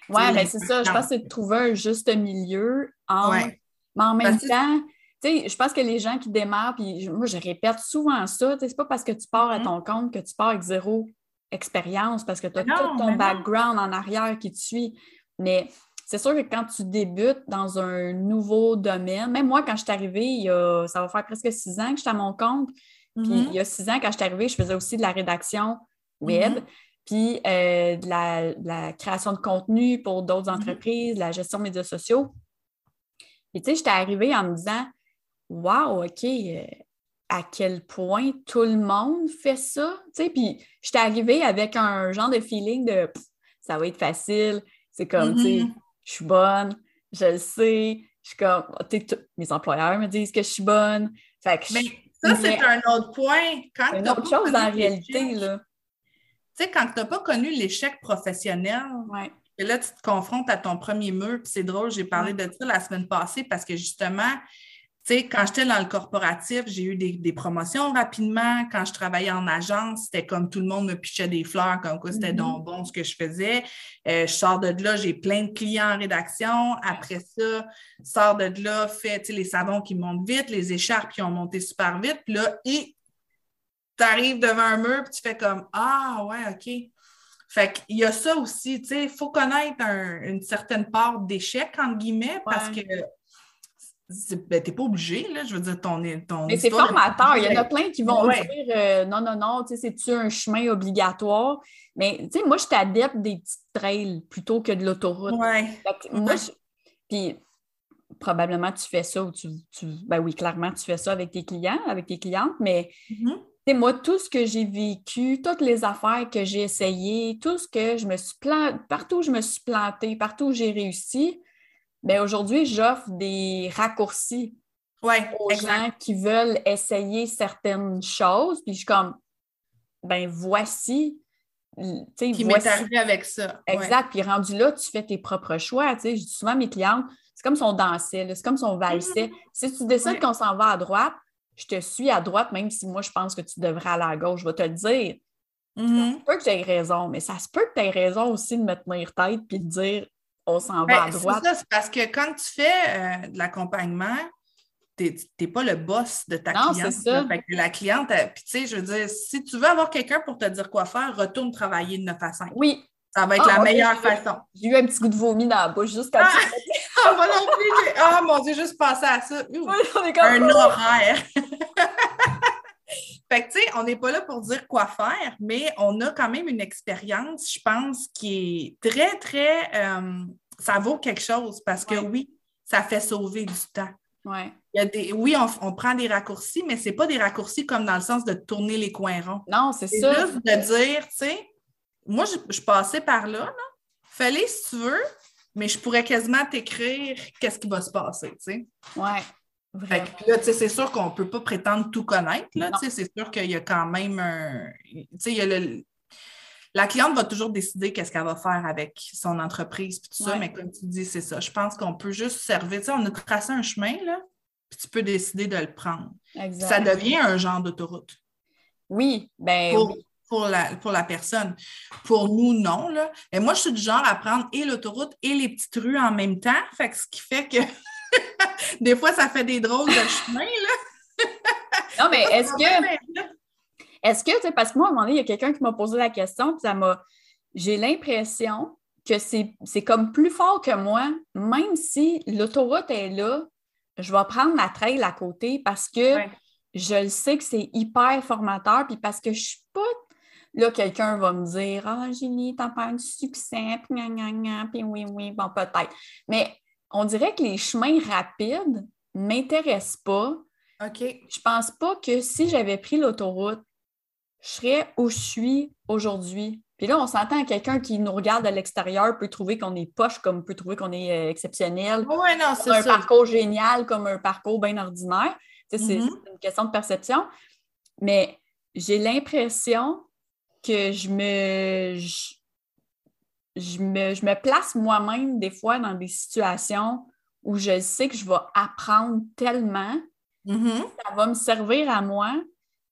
Oui, mais c'est ça. Je pense que c'est de trouver un juste milieu. En... Mais en même temps, je pense que les gens qui démarrent, puis moi, je répète souvent ça, c'est pas parce que tu pars à mm-hmm. ton compte que tu pars avec zéro expérience, parce que tu as tout ton background en arrière qui te suit. Mais c'est sûr que quand tu débutes dans un nouveau domaine, même moi, quand je suis arrivée, ça va faire presque six ans que j'étais à mon compte. Puis mm-hmm. il y a six ans, quand je suis arrivée, je faisais aussi de la rédaction web, mm-hmm. puis euh, de, la, création de contenu pour d'autres mm-hmm. entreprises, la gestion de médias sociaux. Et tu sais, j'étais arrivée en me disant Wow, OK, euh, à quel point tout le monde fait ça? Tu sais, puis j'étais arrivée avec un genre de feeling de ça va être facile. C'est comme, tu sais, je suis bonne, je le sais. Je suis comme, mes employeurs me disent que je suis bonne. Fait mais ça, c'est un autre point. Quand une autre chose en réalité. Là. Tu sais, quand tu n'as pas connu l'échec professionnel, et là, tu te confrontes à ton premier mur, puis c'est drôle, j'ai parlé de ça la semaine passée parce que justement, sais, quand j'étais dans le corporatif, j'ai eu des, promotions rapidement. Quand je travaillais en agence, c'était comme tout le monde me pichait des fleurs, comme quoi c'était donc mm-hmm. bon ce que je faisais. Euh, je sors de là, j'ai plein de clients en rédaction. Après ça, je sors de là, fais les savons qui montent vite, les écharpes qui ont monté super vite. Puis là, et tu arrives devant un mur, puis tu fais comme Ah, ouais, OK. Fait qu'il y a ça aussi, tu sais, il faut connaître une certaine part d'échec, entre guillemets, parce que ben, t'es pas obligé, là, je veux dire, ton. ton mais c'est formateur. Il y en a plein qui vont dire euh, non, non, non, tu sais, c'est-tu un chemin obligatoire? Mais, tu sais, moi, je t'adepte des petites trails plutôt que de l'autoroute. Ouais. Moi, Puis, probablement, tu fais ça ou tu, Ben oui, clairement, tu fais ça avec tes clients, avec tes clientes, mais. Mm-hmm. tu sais, Moi, tout ce que j'ai vécu, toutes les affaires que j'ai essayées, tout ce que je me suis planté, partout où je me suis plantée, partout où j'ai réussi, mais aujourd'hui, j'offre des raccourcis aux gens qui veulent essayer certaines choses. Puis je suis comme, ben voici. Qui m'est arrivé avec ça. Exact. Puis rendu là, tu fais tes propres choix. Je dis souvent à mes clientes, c'est comme si on dansait, c'est comme si on valsait. Mm-hmm. Si tu décides qu'on s'en va à droite, je te suis à droite, même si moi, je pense que tu devrais aller à gauche. Je vais te le dire. Mm-hmm. Ça se peut que j'ai raison, mais ça se peut que tu aies raison aussi de me tenir tête puis de dire on s'en va à ben, droite. C'est ça, c'est parce que quand tu fais euh, de l'accompagnement, tu n'es pas le boss de ta non, cliente. Ça. la cliente, puis tu sais, je veux dire, si tu veux avoir quelqu'un pour te dire quoi faire, retourne travailler de 9 à 5. Oui. Ça va être la ah, meilleure façon. J'ai eu un petit goût de vomi dans la bouche juste quand ah, tu Ah, moi non plus. Ah, mon Dieu, juste penser à ça. un horaire. Fait que, tu sais, on n'est pas là pour dire quoi faire, mais on a quand même une expérience, je pense, qui est très, très. Euh, ça vaut quelque chose parce que oui, ça fait sauver du temps. Ouais. Il y a des, oui, on, on prend des raccourcis, mais c'est pas des raccourcis comme dans le sens de tourner les coins ronds. Non, c'est C'est ça. juste de dire, tu sais, moi, je, je passais par là, là. Fallait si tu veux, mais je pourrais quasiment t'écrire qu'est-ce qui va se passer, tu sais. Ouais. Fait que là, c'est sûr qu'on ne peut pas prétendre tout connaître. Là, c'est sûr qu'il y a quand même un. Tu sais, il y a le- La cliente va toujours décider qu'est-ce qu'elle va faire avec son entreprise puis tout ça, mais comme tu dis, c'est ça. Je pense qu'on peut juste servir. Tu sais, on a tracé un chemin, là, puis tu peux décider de le prendre. Ça devient un genre d'autoroute Oui, ben pour, oui. pour, la, pour la personne. Pour nous, non. Là. Et moi, je suis du genre à prendre et l'autoroute et les petites rues en même temps. Fait que ce qui fait que des fois, ça fait des drôles de chemins. Là. Non, mais est-ce que. Est-ce que, tu sais, parce que moi, à un moment donné, il y a quelqu'un qui m'a posé la question, puis ça m'a. J'ai l'impression que c'est comme plus fort que moi, même si l'autoroute est là, je vais prendre la trail à côté parce que Ouais. je le sais que c'est hyper formateur, puis parce que je suis pas. Là, quelqu'un va me dire Ah, Julie, t'as pas du succès, puis gna, gna, gna, puis oui, oui, bon, peut-être. Mais on dirait que les chemins rapides ne m'intéressent pas. OK. Je pense pas que si j'avais pris l'autoroute, je serais où je suis aujourd'hui. Puis là, on s'entend quelqu'un qui nous regarde de l'extérieur peut trouver qu'on est poche, comme peut trouver qu'on est euh, exceptionnel. Oui, non, un c'est ça. parcours génial comme un parcours bien ordinaire. Tu sais, c'est une question de perception. Mais j'ai l'impression que je me, je, je me, je me place moi-même des fois dans des situations où je sais que je vais apprendre tellement, Mhm. ça va me servir à moi,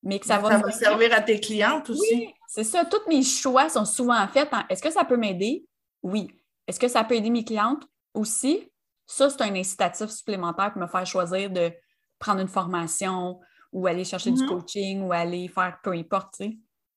mais que ça va Ça va servir à tes clientes aussi. oui, c'est ça. Tous mes choix sont souvent faits en est-ce que ça peut m'aider? Oui. Est-ce que ça peut aider mes clientes? Aussi? Ça, c'est un incitatif supplémentaire pour me faire choisir de prendre une formation ou aller chercher du Mhm. coaching ou aller faire peu importe, tu sais.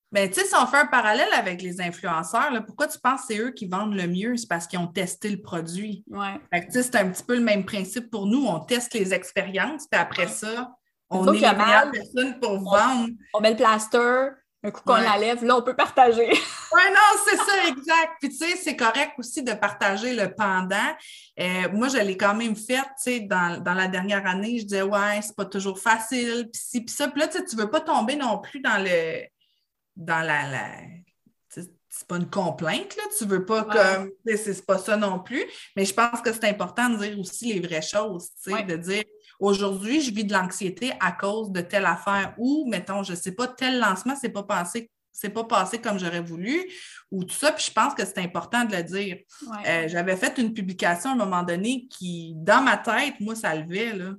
Ben, tu sais, si on fait un parallèle avec les influenceurs, là, pourquoi tu penses que c'est eux qui vendent le mieux? C'est parce qu'ils ont testé le produit. Ouais. Fait que, tu sais, c'est un petit peu le même principe pour nous. On teste les expériences, puis après ça, on est qu'il y a les meilleures mal. personnes pour vendre. On met le plaster, un coup qu'on Ouais. la lève, là, on peut partager. Oui, non, c'est ça, exact. Puis, tu sais, c'est correct aussi de partager le pendant. Euh, moi, je l'ai quand même fait, tu sais, dans, dans la dernière année, je disais, ouais, c'est pas toujours facile, puis ci, puis ça. Puis là, tu sais, tu veux pas tomber non plus dans le. dans la. la c'est pas une complainte, là. Tu veux pas Ouais. comme. C'est c'est pas ça non plus. Mais je pense que c'est important de dire aussi les vraies choses, tu sais, Ouais. de dire. Aujourd'hui, je vis de l'anxiété à cause de telle affaire ou, mettons, je sais pas, tel lancement, c'est pas passé, c'est pas passé comme j'aurais voulu ou tout ça. Puis je pense que c'est important de le dire. Ouais. Euh, J'avais fait une publication à un moment donné qui, dans ma tête, moi, ça levait, là.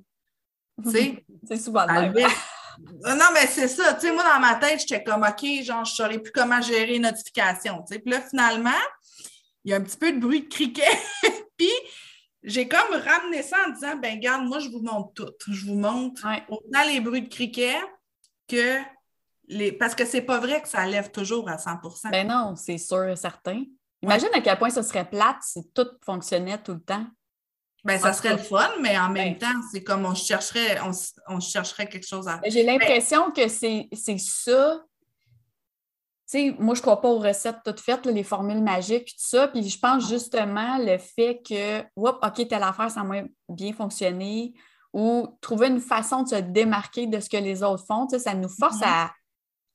Tu sais, c'est souvent le même. Non, mais c'est ça. Tu sais, moi, dans ma tête, j'étais comme, OK, genre, je ne saurais plus comment gérer les notifications. Tu sais, puis là, finalement, il y a un petit peu de bruit de criquet. puis, j'ai comme ramené ça en disant, ben regarde, moi, je vous montre tout. Je vous montre Ouais. autant les bruits de criquet que les. Parce que c'est pas vrai que ça lève toujours à 100% Ben non, c'est sûr et certain. Imagine à quel point ce serait plate si tout fonctionnait tout le temps. Ben, ça serait le fun, mais en même Ben. temps, c'est comme on chercherait, on, on chercherait quelque chose à Mais J'ai l'impression que c'est ça. Sais, moi, je ne crois pas aux recettes toutes faites, là, les formules magiques, tout ça. Puis je pense justement le fait que, Oups, OK, telle affaire, ça a moins bien fonctionné, ou trouver une façon de se démarquer de ce que les autres font, tu sais, ça nous force à,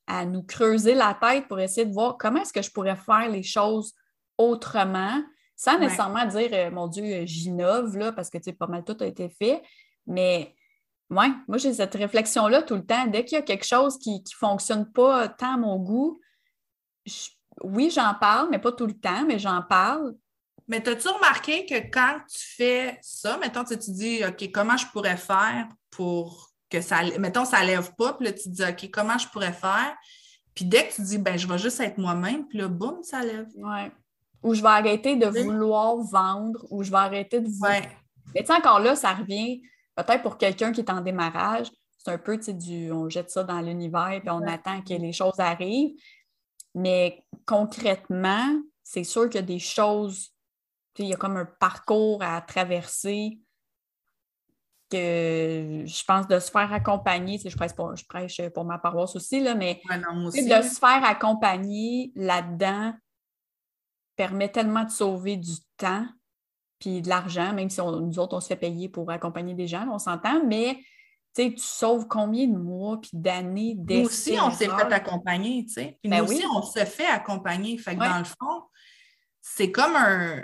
à nous creuser la tête pour essayer de voir comment est-ce que je pourrais faire les choses autrement, sans Ouais. nécessairement dire, euh, mon Dieu, euh, j'innove, là, parce que, tu sais, pas mal tout a été fait. Mais oui, moi, j'ai cette réflexion-là tout le temps. Dès qu'il y a quelque chose qui ne fonctionne pas tant à mon goût, je- oui, j'en parle, mais pas tout le temps, mais j'en parle. Mais as-tu remarqué que quand tu fais ça, mettons, tu te dis, OK, comment je pourrais faire pour que ça, mettons, ça lève pas, puis là, tu te dis, OK, comment je pourrais faire? Puis dès que tu dis, ben, je vais juste être moi-même, puis là, boum, ça lève. Ouais. Ou je vais arrêter de Oui. vouloir vendre, ou je vais arrêter de vouloir. Ouais. Mais tu sais, encore là, ça revient peut-être pour quelqu'un qui est en démarrage. C'est un peu, tu sais, du on jette ça dans l'univers puis on Ouais. attend que les choses arrivent. Mais concrètement, c'est sûr qu'il y a des choses, il y a comme un parcours à traverser que je pense de se faire accompagner. Je, prêche pour, je prêche pour ma paroisse aussi, là, mais Ouais, non, aussi. de se faire accompagner là-dedans permet tellement de sauver du temps puis de l'argent, même si nous autres, on se fait payer pour accompagner des gens, on s'entend, mais tu sauves combien de mois puis d'années? Nous aussi, on s'est fait accompagner, tu sais. Ben nous aussi, on se fait accompagner. Fait que dans le fond, c'est comme un...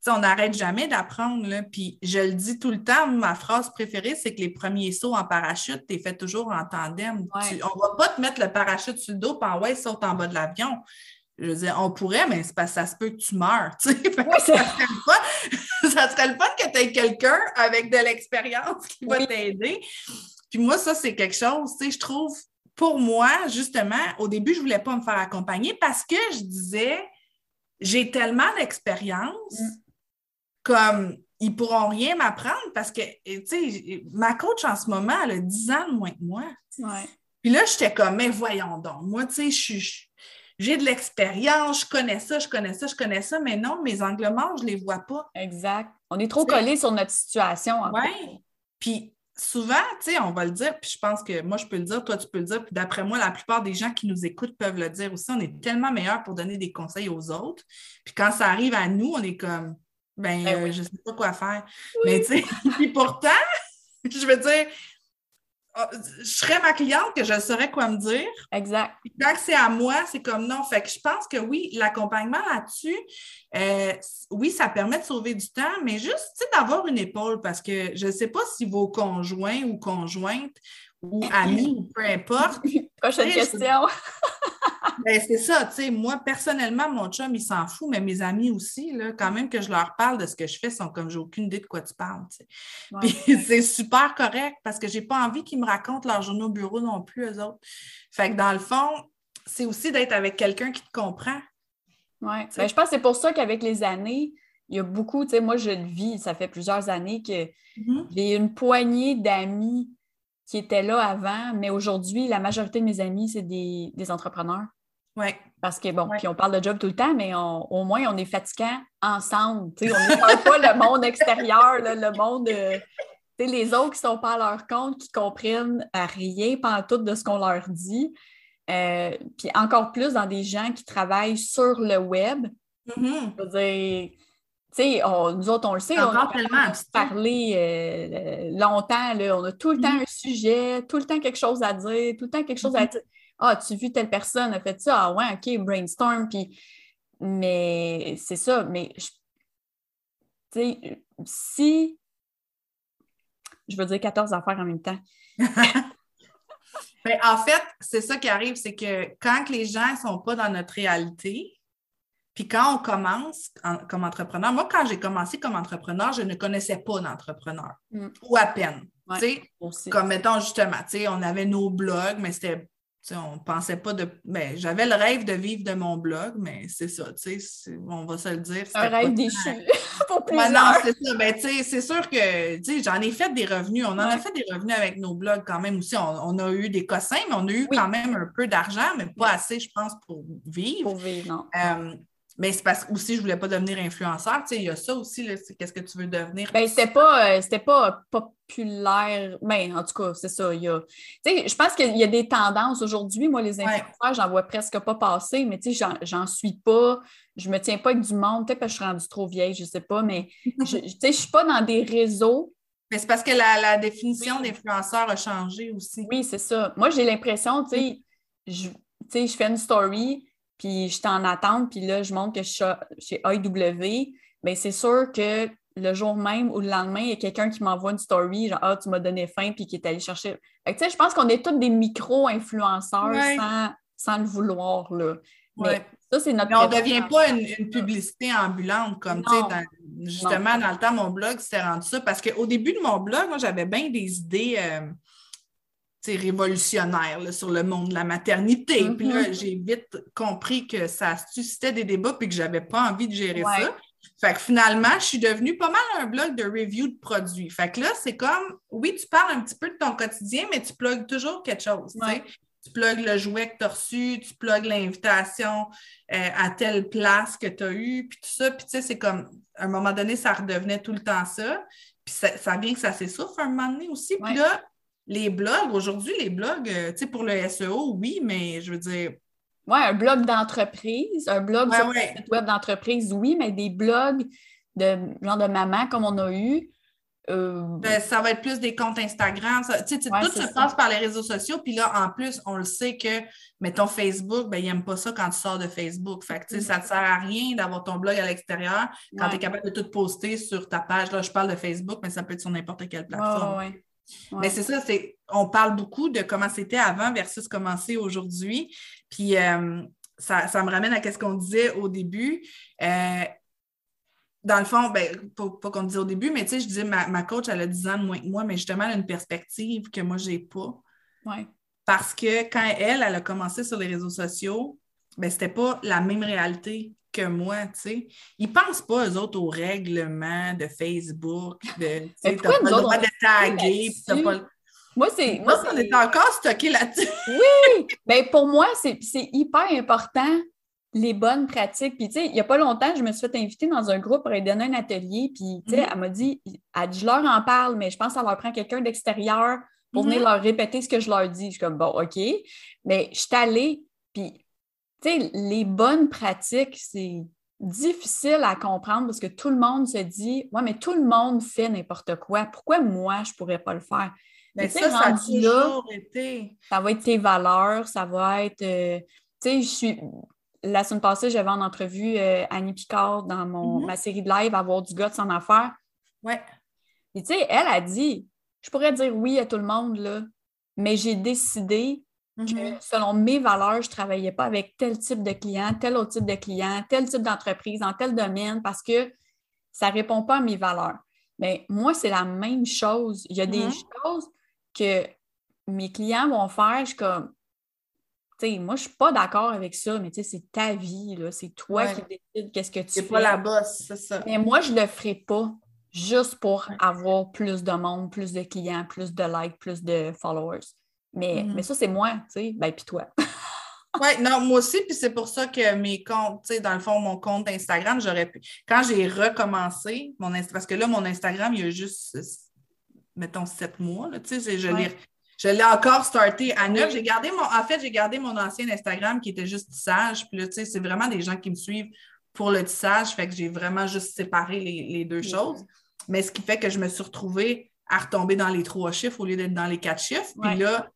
sais, on n'arrête jamais d'apprendre. Puis je le dis tout le temps, ma phrase préférée, c'est que les premiers sauts en parachute, tu es fait toujours en tandem. on ne va pas te mettre le parachute sur le dos, puis en ouais, saute en bas de l'avion. Je veux dire, on pourrait, mais c'est parce que ça se peut que tu meurs. ça, serait le fun, ça serait le fun que tu aies quelqu'un avec de l'expérience qui va t'aider. Puis moi, ça, c'est quelque chose, tu sais, je trouve, pour moi, justement, au début, je ne voulais pas me faire accompagner parce que je disais, j'ai tellement d'expérience, mm. comme ils ne pourront rien m'apprendre parce que, tu sais, ma coach en ce moment, elle a 10 ans de moins que moi. Puis là, j'étais comme, mais voyons donc, moi, tu sais, je suis j'ai de l'expérience, je connais ça, je connais ça, je connais ça, mais non, mes angles morts, je ne les vois pas. Exact. On est trop collés sur notre situation. Oui. Puis souvent, tu sais, on va le dire, puis je pense que moi, je peux le dire, toi, tu peux le dire, puis d'après moi, la plupart des gens qui nous écoutent peuvent le dire aussi. On est tellement meilleurs pour donner des conseils aux autres. Puis quand ça arrive à nous, on est comme, ben, ben euh, je ne sais pas quoi faire. Mais tu sais, puis pourtant, je veux dire, je serais ma cliente que je saurais quoi me dire. Exact. quand c'est à moi, c'est comme non. Fait que je pense que oui, l'accompagnement là-dessus, euh, oui, ça permet de sauver du temps, mais juste d'avoir une épaule parce que je ne sais pas si vos conjoints ou conjointes ou amis ou peu importe. Prochaine question. Ben, c'est ça, tu sais, moi, personnellement, mon chum, il s'en fout, mais mes amis aussi, là, quand même que je leur parle de ce que je fais, sont comme, j'ai aucune idée de quoi tu parles, Puis c'est super correct parce que j'ai pas envie qu'ils me racontent leur journée au bureau non plus, eux autres. Fait que dans le fond, c'est aussi d'être avec quelqu'un qui te comprend. Oui, ben, je pense que c'est pour ça qu'avec les années, il y a beaucoup, tu sais, moi, je le vis, ça fait plusieurs années que mm-hmm. j'ai une poignée d'amis qui étaient là avant, mais aujourd'hui, la majorité de mes amis, c'est des, des entrepreneurs. Oui. Parce que, bon, puis on parle de job tout le temps, mais au moins, on est fatigants ensemble. on ne parle pas le monde extérieur, le monde. Euh, les autres qui ne sont pas à leur compte, qui comprennent rien pendant tout de ce qu'on leur dit. Euh, puis encore plus dans des gens qui travaillent sur le web. Je veux dire, sais, nous autres, on le sait, on a parlé euh, longtemps, on a tout le temps mm-hmm. un sujet, tout le temps quelque chose à dire, tout le temps quelque chose à mm-hmm. dire. Ah, tu as vu telle personne a fait ça? Ah ouais, OK, brainstorm. Puis, mais c'est ça, mais tu sais, si je veux dire 14 affaires en même temps. Ben, en fait, c'est ça qui arrive, c'est que quand les gens ne sont pas dans notre réalité, puis quand on commence comme entrepreneur, moi, quand j'ai commencé comme entrepreneur, je ne connaissais pas d'entrepreneur, mm. ou à peine. comme mettons justement, on avait nos blogs, mais c'était on pensait pas de. Ben, j'avais le rêve de vivre de mon blog, mais c'est ça, on va se le dire. Un rêve déchu pour non, c'est ça. Ben, c'est sûr que j'en ai fait des revenus. On en a fait des revenus avec nos blogs quand même aussi. On, a eu des cossins, mais on a eu quand même un peu d'argent, mais pas assez, je pense, pour vivre. Pour vivre, non. Euh, mais c'est parce que aussi, je voulais pas devenir influenceur. Tu sais, il y a ça aussi, qu'est-ce que tu veux devenir? Ben, c'était pas, euh, pas populaire. Ben, en tout cas, c'est ça. Il y a... Tu sais, je pense qu'il y a des tendances aujourd'hui. Moi, les influenceurs, j'en vois presque pas passer, mais tu sais, j'en suis pas. Je me tiens pas avec du monde. Peut-être parce que je suis rendue trop vieille, je sais pas, mais je, tu sais, je suis pas dans des réseaux. Mais c'est parce que la, définition d'influenceur a changé aussi. Oui, c'est ça. Moi, j'ai l'impression, tu sais, je, je fais une story, puis je suis en attente, puis là, je montre que je suis chez AEW, bien, c'est sûr que le jour même ou le lendemain, il y a quelqu'un qui m'envoie une story, genre Ah, tu m'as donné faim, puis qui est allé chercher. Fait que, je pense qu'on est tous des micro-influenceurs sans, le vouloir. Là. Mais ça, c'est notre. Mais on ne devient pas une, publicité ambulante, comme tu sais, justement, dans le temps, mon blog, c'était rendu ça. Parce qu'au début de mon blog, moi, j'avais bien des idées. Euh, révolutionnaire sur le monde de la maternité. Puis là, mm-hmm. j'ai vite compris que ça suscitait des débats puis que j'avais pas envie de gérer ça. Fait que finalement, je suis devenue pas mal un blog de review de produits. Fait que là, c'est comme, oui, tu parles un petit peu de ton quotidien, mais tu plugues toujours quelque chose. Tu plugues le jouet que tu as reçu, tu plugues l'invitation euh, à telle place que tu as eue, puis tout ça. Puis tu sais, c'est comme, à un moment donné, ça redevenait tout le temps ça. Puis ça, ça vient que ça s'essouffle un moment donné aussi. Puis là, les blogs, aujourd'hui, les blogs, euh, tu sais, pour le SEO, oui, mais je veux dire. Oui, un blog d'entreprise, un blog sur site web d'entreprise, oui, mais des blogs de genre de maman comme on a eu, euh, ben, ça va être plus des comptes Instagram. Ça, tout se passe par les réseaux sociaux. Puis là, en plus, on le sait que, mettons, Facebook, ben, ils n'aiment pas ça quand tu sors de Facebook. Fait que, ça ne sert à rien d'avoir ton blog à l'extérieur quand tu es capable de tout poster sur ta page. Là, je parle de Facebook, mais ça peut être sur n'importe quelle plateforme. Mais c'est ça, c'est, on parle beaucoup de comment c'était avant versus comment c'est aujourd'hui. Puis euh, ça, ça, me ramène à ce qu'on disait au début. Euh, dans le fond, ben, pas, qu'on disait au début, mais tu sais, je disais, ma, ma, coach, elle a 10 ans de moins que moi, mais justement, elle a une perspective que moi, je n'ai pas. Parce que quand elle, elle a commencé sur les réseaux sociaux, ben, c'était pas la même réalité que moi, tu sais. Ils pensent pas, eux autres, au règlement de Facebook, de, tu sais, pas le droit de taguer, pas Moi, c'est. Moi, on est encore stocké là-dessus. oui! Bien, pour moi, c'est hyper important les bonnes pratiques. Puis, tu sais, il n'y a pas longtemps, je me suis fait inviter dans un groupe pour aller donner un atelier. Puis, tu sais, mm-hmm. elle m'a dit, elle je leur en parle, mais je pense que ça leur prend quelqu'un d'extérieur pour venir mm-hmm. leur répéter ce que je leur dis. Je suis comme, bon, OK. Mais je suis allée, puis, sais, les bonnes pratiques, c'est difficile à comprendre parce que tout le monde se dit, ouais, mais tout le monde fait n'importe quoi. Pourquoi moi, je ne pourrais pas le faire? Mais ça, ça a toujours été. Ça va être tes valeurs, ça va être. Euh, tu sais, je suis la semaine passée, j'avais en entrevue euh, Annie Picard dans mon, mm-hmm. ma série de live Avoir du gars de son affaire. Ouais. Et tu sais, elle a dit Je pourrais dire oui à tout le monde, là, mais j'ai décidé que mm-hmm. selon mes valeurs, je ne travaillais pas avec tel type de client, tel autre type de client, tel type d'entreprise, dans tel domaine, parce que ça ne répond pas à mes valeurs. Mais moi, c'est la même chose. Il y a des mm-hmm. choses que mes clients vont faire, je suis comme moi, je ne suis pas d'accord avec ça, mais c'est ta vie, c'est toi qui décides qu'est-ce que tu fais. C'est pas la bosse, c'est ça. Mais moi, je ne le ferai pas juste pour avoir plus de monde, plus de clients, plus de likes, plus de followers. Mais, mm-hmm. mais ça, c'est moi, tu sais, ben, puis toi. oui, non, moi aussi, puis c'est pour ça que mes comptes, tu sais, dans le fond, mon compte Instagram, j'aurais pu. Quand j'ai recommencé, mon parce que là, mon Instagram, il y a juste, mettons, sept mois, tu sais, je l'ai je l'ai encore starté à neuf. J'ai gardé mon, en fait, j'ai gardé mon ancien Instagram qui était juste tissage. Puis là, tu sais, c'est vraiment des gens qui me suivent pour le tissage. Fait que j'ai vraiment juste séparé les, deux choses. Mais ce qui fait que je me suis retrouvée à retomber dans les trois chiffres au lieu d'être dans les quatre chiffres. Puis là,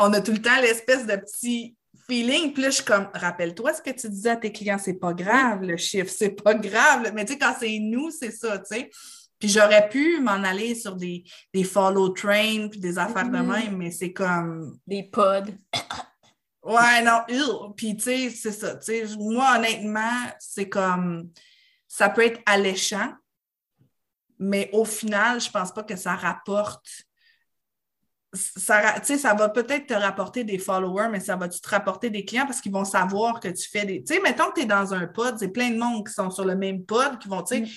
on a tout le temps l'espèce de petit feeling. Puis là, je suis comme, rappelle-toi ce que tu disais à tes clients, c'est pas grave le chiffre, c'est pas grave. Mais tu sais, quand c'est nous, c'est ça, tu sais. Puis j'aurais pu m'en aller sur des, des follow train puis des affaires de mm-hmm. même, mais c'est comme. Des pods. ouais, non, Puis tu sais, c'est ça. moi, honnêtement, c'est comme. Ça peut être alléchant, mais au final, je pense pas que ça rapporte. Ça, ça va peut-être te rapporter des followers, mais ça va-tu te rapporter des clients parce qu'ils vont savoir que tu fais des. Tu sais, mettons que tu es dans un pod, c'est plein de monde qui sont sur le même pod, qui vont, tu sais, mm.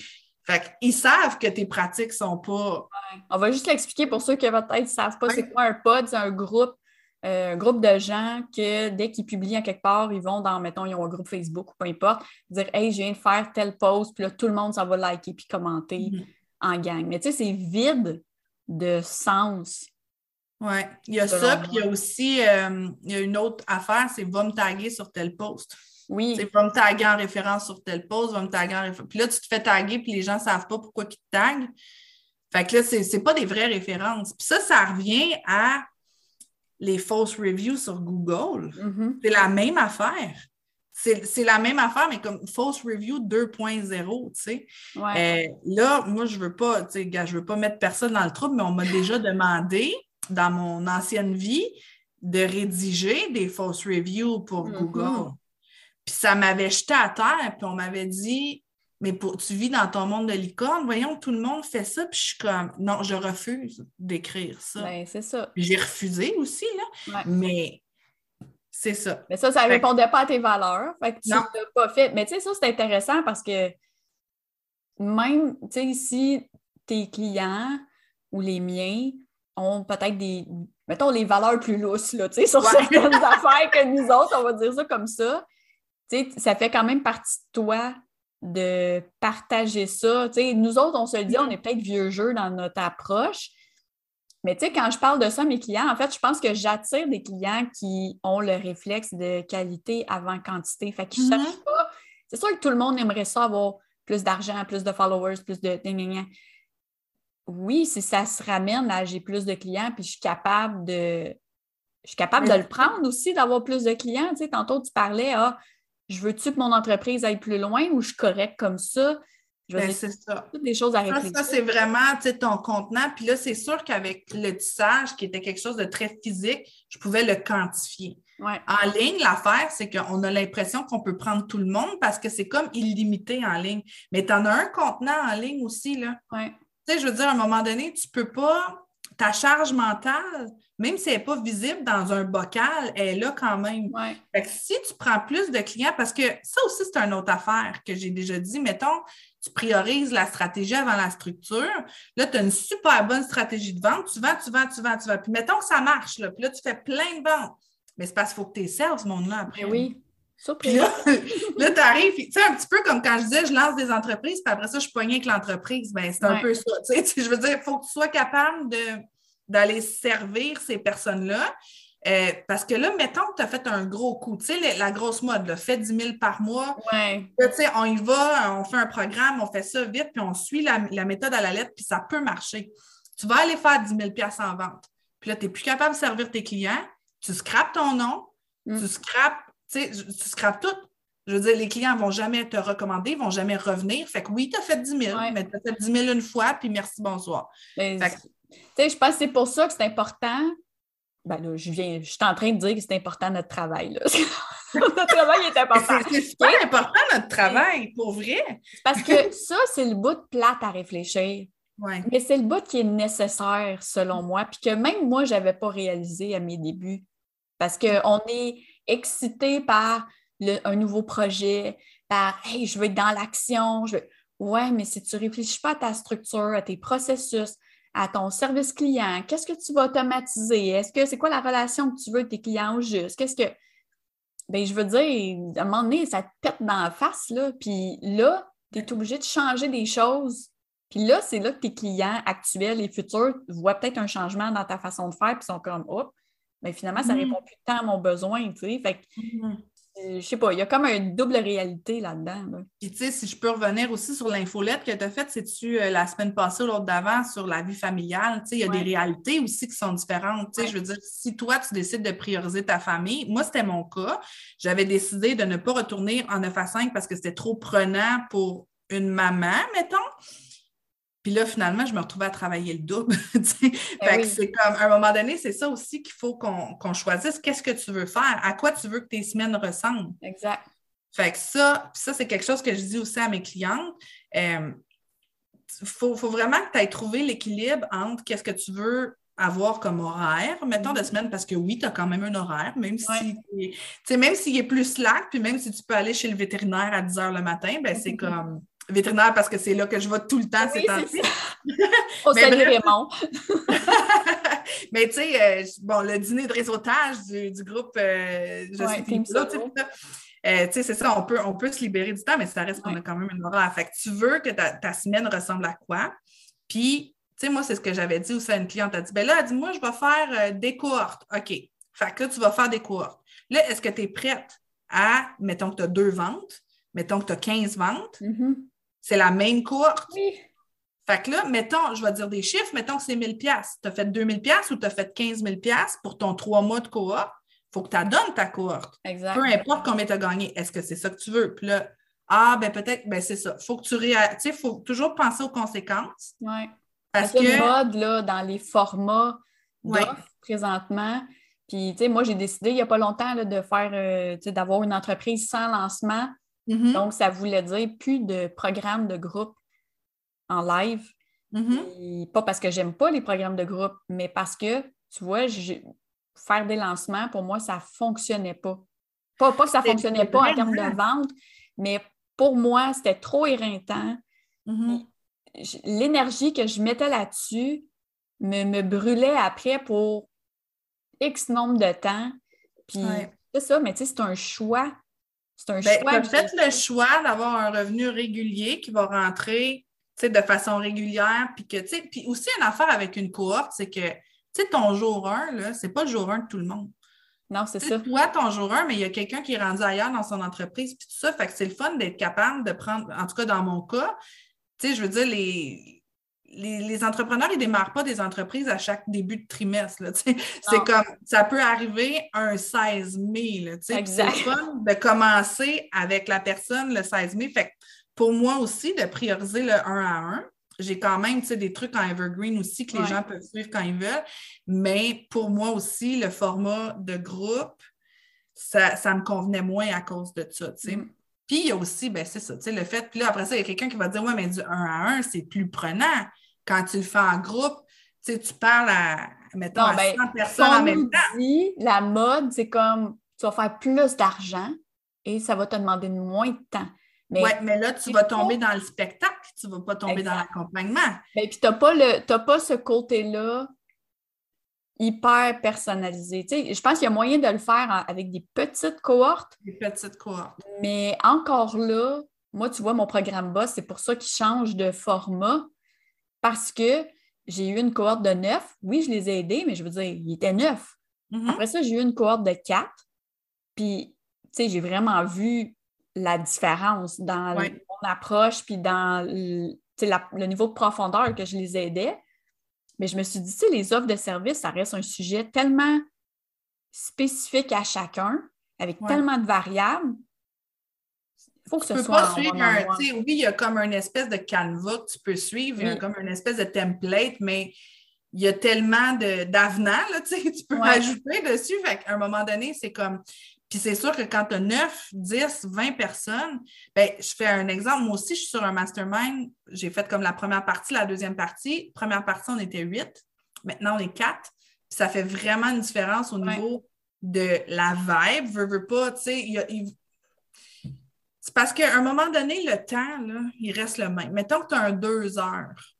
Fait qu'ils savent que tes pratiques sont pas. On va juste l'expliquer pour ceux qui peut-être ne savent pas c'est quoi un pod, c'est un groupe, euh, un groupe de gens que dès qu'ils publient à quelque part, ils vont dans, mettons, ils ont un groupe Facebook ou peu importe, dire Hey, je viens de faire tel post, puis là, tout le monde, ça va liker puis commenter mm-hmm. en gang. Mais tu sais, c'est vide de sens. Oui, il y a ça, puis il y a aussi euh, il y a une autre affaire, c'est va me taguer sur tel post. Oui. Tu vas me taguer en référence sur telle pause, va me taguer en référence. Puis là, tu te fais taguer, puis les gens ne savent pas pourquoi ils te taguent. Fait que là, ce n'est pas des vraies références. Puis ça, ça revient à les fausses reviews sur Google. Mm-hmm. C'est la même affaire. C'est la même affaire, mais comme false review 2.0, tu sais. Euh, là, moi, je veux pas, tu sais, je veux pas mettre personne dans le trouble, mais on m'a déjà demandé, dans mon ancienne vie, de rédiger des false reviews pour mm-hmm. Google. Puis ça m'avait jeté à terre, puis on m'avait dit Mais pour, tu vis dans ton monde de licorne, voyons, tout le monde fait ça. Puis je suis comme Non, je refuse d'écrire ça. Ben, c'est ça. J'ai refusé aussi, là. Mais c'est ça. Mais ça, ça ne répondait pas à tes valeurs. Fait que tu l'as pas fait. Mais tu sais, ça, c'est intéressant parce que même, tu sais, si tes clients ou les miens ont peut-être des, mettons, les valeurs plus lousses, là, tu sais, sur certaines affaires que nous autres, on va dire ça comme ça ça fait quand même partie de toi de partager ça. nous autres, on se dit, on est peut-être vieux jeu dans notre approche. Mais quand je parle de ça à mes clients, en fait, je pense que j'attire des clients qui ont le réflexe de qualité avant quantité. Fait qu'ils mm-hmm. pas. C'est sûr que tout le monde aimerait ça avoir plus d'argent, plus de followers, plus de. Oui, si ça se ramène à j'ai plus de clients, puis je suis capable de. Je suis capable de le prendre aussi, d'avoir plus de clients. Tu sais, tantôt, tu parlais, ah, je veux-tu que mon entreprise aille plus loin ou je suis correcte comme ça? Ben, c'est ça. Toutes des choses à réfléchir. Ça, c'est vraiment ton contenant. Puis là, c'est sûr qu'avec le tissage, qui était quelque chose de très physique, je pouvais le quantifier. En ligne, l'affaire, c'est qu'on a l'impression qu'on peut prendre tout le monde parce que c'est comme illimité en ligne. Mais tu en as un contenant en ligne aussi. Là. Tu sais, je veux dire, à un moment donné, tu peux pas. Ta charge mentale, même si elle n'est pas visible dans un bocal, elle est là quand même. Fait que si tu prends plus de clients, parce que ça aussi, c'est une autre affaire que j'ai déjà dit, mettons, tu priorises la stratégie avant la structure. Là, tu as une super bonne stratégie de vente. Tu vends, tu vends, tu vends, tu vends. Puis mettons que ça marche, là. Puis là, tu fais plein de ventes. Mais c'est parce qu'il faut que tu serves ce monde-là après. Ben oui. Puis là, là tu arrives, tu sais, un petit peu comme quand je disais, je lance des entreprises, puis après ça, je suis poignée avec l'entreprise. Ben, c'est un peu ça. Tu sais, je veux dire, il faut que tu sois capable d'aller servir ces personnes-là. Euh, parce que là, mettons que tu as fait un gros coup, tu sais, la, grosse mode, là, fait 10 000 par mois. Ouais. tu sais, on y va, on fait un programme, on fait ça vite, puis on suit la, méthode à la lettre, puis ça peut marcher. Tu vas aller faire 10 000 en vente. Puis là, tu n'es plus capable de servir tes clients, tu scrapes ton nom, mm. tu scrapes, tu sais, tu scrapes tout. Je veux dire, les clients ne vont jamais te recommander, ils ne vont jamais revenir. Fait que oui, tu as fait 10 000, mais tu as fait 10 000 une fois, puis merci, bonsoir. Ben, tu sais, je pense que c'est pour ça que c'est important ben là, je viens, je suis en train de dire que c'est important notre travail. Là. notre travail est important. C'est super important notre travail, pour vrai. Parce que ça, c'est le bout de plate à réfléchir. Mais c'est le bout qui est nécessaire, selon moi, puis que même moi, je n'avais pas réalisé à mes débuts. Parce qu'on est excité par un nouveau projet, par Hey, je veux être dans l'action. Je Ouais, mais si tu réfléchis pas à ta structure, à tes processus, à ton service client? Qu'est-ce que tu vas automatiser? Est-ce que c'est quoi la relation que tu veux avec tes clients au juste? Qu'est-ce que. Bien, je veux dire, à un moment donné, ça te pète dans la face, là. Puis là, tu es obligé de changer des choses. Puis là, c'est là que tes clients actuels et futurs voient peut-être un changement dans ta façon de faire, puis sont comme, oh, mais finalement, ça ne mm-hmm. répond plus tant à mon besoin, tu sais. Fait que, mm-hmm. Euh, je sais pas, il y a comme une double réalité là-dedans. Puis, tu sais, si je peux revenir aussi sur l'infolette que tu as faite, c'est-tu euh, la semaine passée ou l'autre d'avant sur la vie familiale? Tu sais, il y a des réalités aussi qui sont différentes. Tu sais, je veux dire, si toi, tu décides de prioriser ta famille, moi, c'était mon cas. J'avais décidé de ne pas retourner en 9 à 5 parce que c'était trop prenant pour une maman, mettons. Puis là, finalement, je me retrouvais à travailler le double. Eh c'est comme, à un moment donné, c'est ça aussi qu'il faut qu'on choisisse. Qu'est-ce que tu veux faire? À quoi tu veux que tes semaines ressemblent? Exact. Fait que ça, ça, c'est quelque chose que je dis aussi à mes clientes. Il euh, faut, vraiment que tu aies trouvé l'équilibre entre qu'est-ce que tu veux avoir comme horaire, mettons, de mm-hmm. semaine, parce que oui, tu as quand même un horaire, même si même s'il est plus slack, puis même si tu peux aller chez le vétérinaire à 10 heures le matin, ben c'est comme vétérinaire parce que c'est là que je vais tout le temps oui, ces Au Raymond. Mais tu sais, euh, bon, le dîner de réseautage du, groupe, euh, je sais plus là, euh, tu sais, c'est ça, on peut, on peut se libérer du temps, mais ça reste qu'on a quand même une horaire. Fait que tu veux que ta, semaine ressemble à quoi? Puis, tu sais, moi, c'est ce que j'avais dit aussi à une cliente. Elle a dit, ben là, elle dit, moi, je vais faire des cohortes. OK. Fait que là, tu vas faire des cohortes. Là, est-ce que tu es prête à, mettons que tu as deux ventes, mettons que tu as 15 ventes, mm-hmm. C'est la même courte. Oui. Fait que là, mettons, je vais dire des chiffres, mettons que c'est 1000 pièces. Tu as fait 2000 pièces ou tu as fait 15 000 pièces pour ton trois mois de cohorte. Il faut que tu donnes ta cohorte. Exact. Peu importe combien tu as gagné. Est-ce que c'est ça que tu veux? Puis là, ah, ben peut-être, ben c'est ça. Faut que tu sais, faut toujours penser aux conséquences. Oui. Parce que. mode, là, dans les formats présentement. Puis, tu sais, moi, j'ai décidé il n'y a pas longtemps de faire, euh, d'avoir une entreprise sans lancement Mm-hmm. Donc, ça voulait dire plus de programmes de groupe en live. Mm-hmm. pas parce que j'aime pas les programmes de groupe, mais parce que, tu vois, faire des lancements, pour moi, ça ne fonctionnait pas. Pas, pas que ça ne fonctionnait pas en termes de vente, mais pour moi, c'était trop éreintant. Mm-hmm. L'énergie que je mettais là-dessus me, me, brûlait après pour X nombre de temps. Puis c'est ça, mais tu sais, c'est un choix c'est un ben, choix. Tu as le choix d'avoir un revenu régulier qui va rentrer de façon régulière. Puis, que, puis aussi, une affaire avec une cohorte, c'est que ton jour 1, ce n'est pas le jour 1 de tout le monde. Non, c'est ça. Toi, ton jour 1, mais il y a quelqu'un qui est rendu ailleurs dans son entreprise, puis tout ça. Fait que c'est le fun d'être capable de prendre, en tout cas dans mon cas, tu sais, je veux dire, les, les, entrepreneurs, ils ne démarrent pas des entreprises à chaque début de trimestre. C'est comme, ça peut arriver un 16 mai. C'est fun de commencer avec la personne le 16 mai. Fait pour moi aussi, de prioriser le 1 à 1. J'ai quand même des trucs en evergreen aussi que les gens peuvent suivre quand ils veulent. Mais pour moi aussi, le format de groupe, ça, me convenait moins à cause de ça. Mm. Puis il y a aussi, ben c'est ça, le fait, puis là, après ça, il y a quelqu'un qui va dire Ouais, mais du 1 à 1, c'est plus prenant quand tu le fais en groupe, tu parles à, mettons, à 100 ben, personnes en même temps. Dit, la mode, c'est comme tu vas faire plus d'argent et ça va te demander moins de temps. Oui, mais là, tu vas tomber dans le spectacle, tu ne vas pas tomber dans l'accompagnement. Mais ben, puis, tu n'as pas, pas ce côté-là hyper personnalisé. Tu sais, je pense qu'il y a moyen de le faire avec des petites cohortes. Des petites cohortes. Mais encore là, moi, tu vois, mon programme boss, c'est pour ça qu'il change de format parce que j'ai eu une cohorte de neuf. Oui, je les ai aidés, mais je veux dire, ils étaient neuf. Mm-hmm. Après ça, j'ai eu une cohorte de quatre. Puis, tu sais, j'ai vraiment vu la différence dans mon approche, puis dans le, niveau de profondeur que je les aidais. Mais je me suis dit, tu sais, les offres de services, ça reste un sujet tellement spécifique à chacun, avec tellement de variables, faut que ce soit. Pas suivre un, oui, il y a comme une espèce de canevas que tu peux suivre, il y a comme une espèce de template, mais il y a tellement d'avenants, tu peux rajouter dessus. Fait à un moment donné, c'est comme. Puis c'est sûr que quand tu as 9, 10, 20 personnes, ben, je fais un exemple. Moi aussi, je suis sur un mastermind. J'ai fait comme la première partie, la deuxième partie. Première partie, on était 8. Maintenant, on est 4. Puis ça fait vraiment une différence au niveau de la vibe. Veux, veux pas, tu sais, c'est parce qu'à un moment donné, le temps, là, il reste le même. Mettons que tu as un deux heures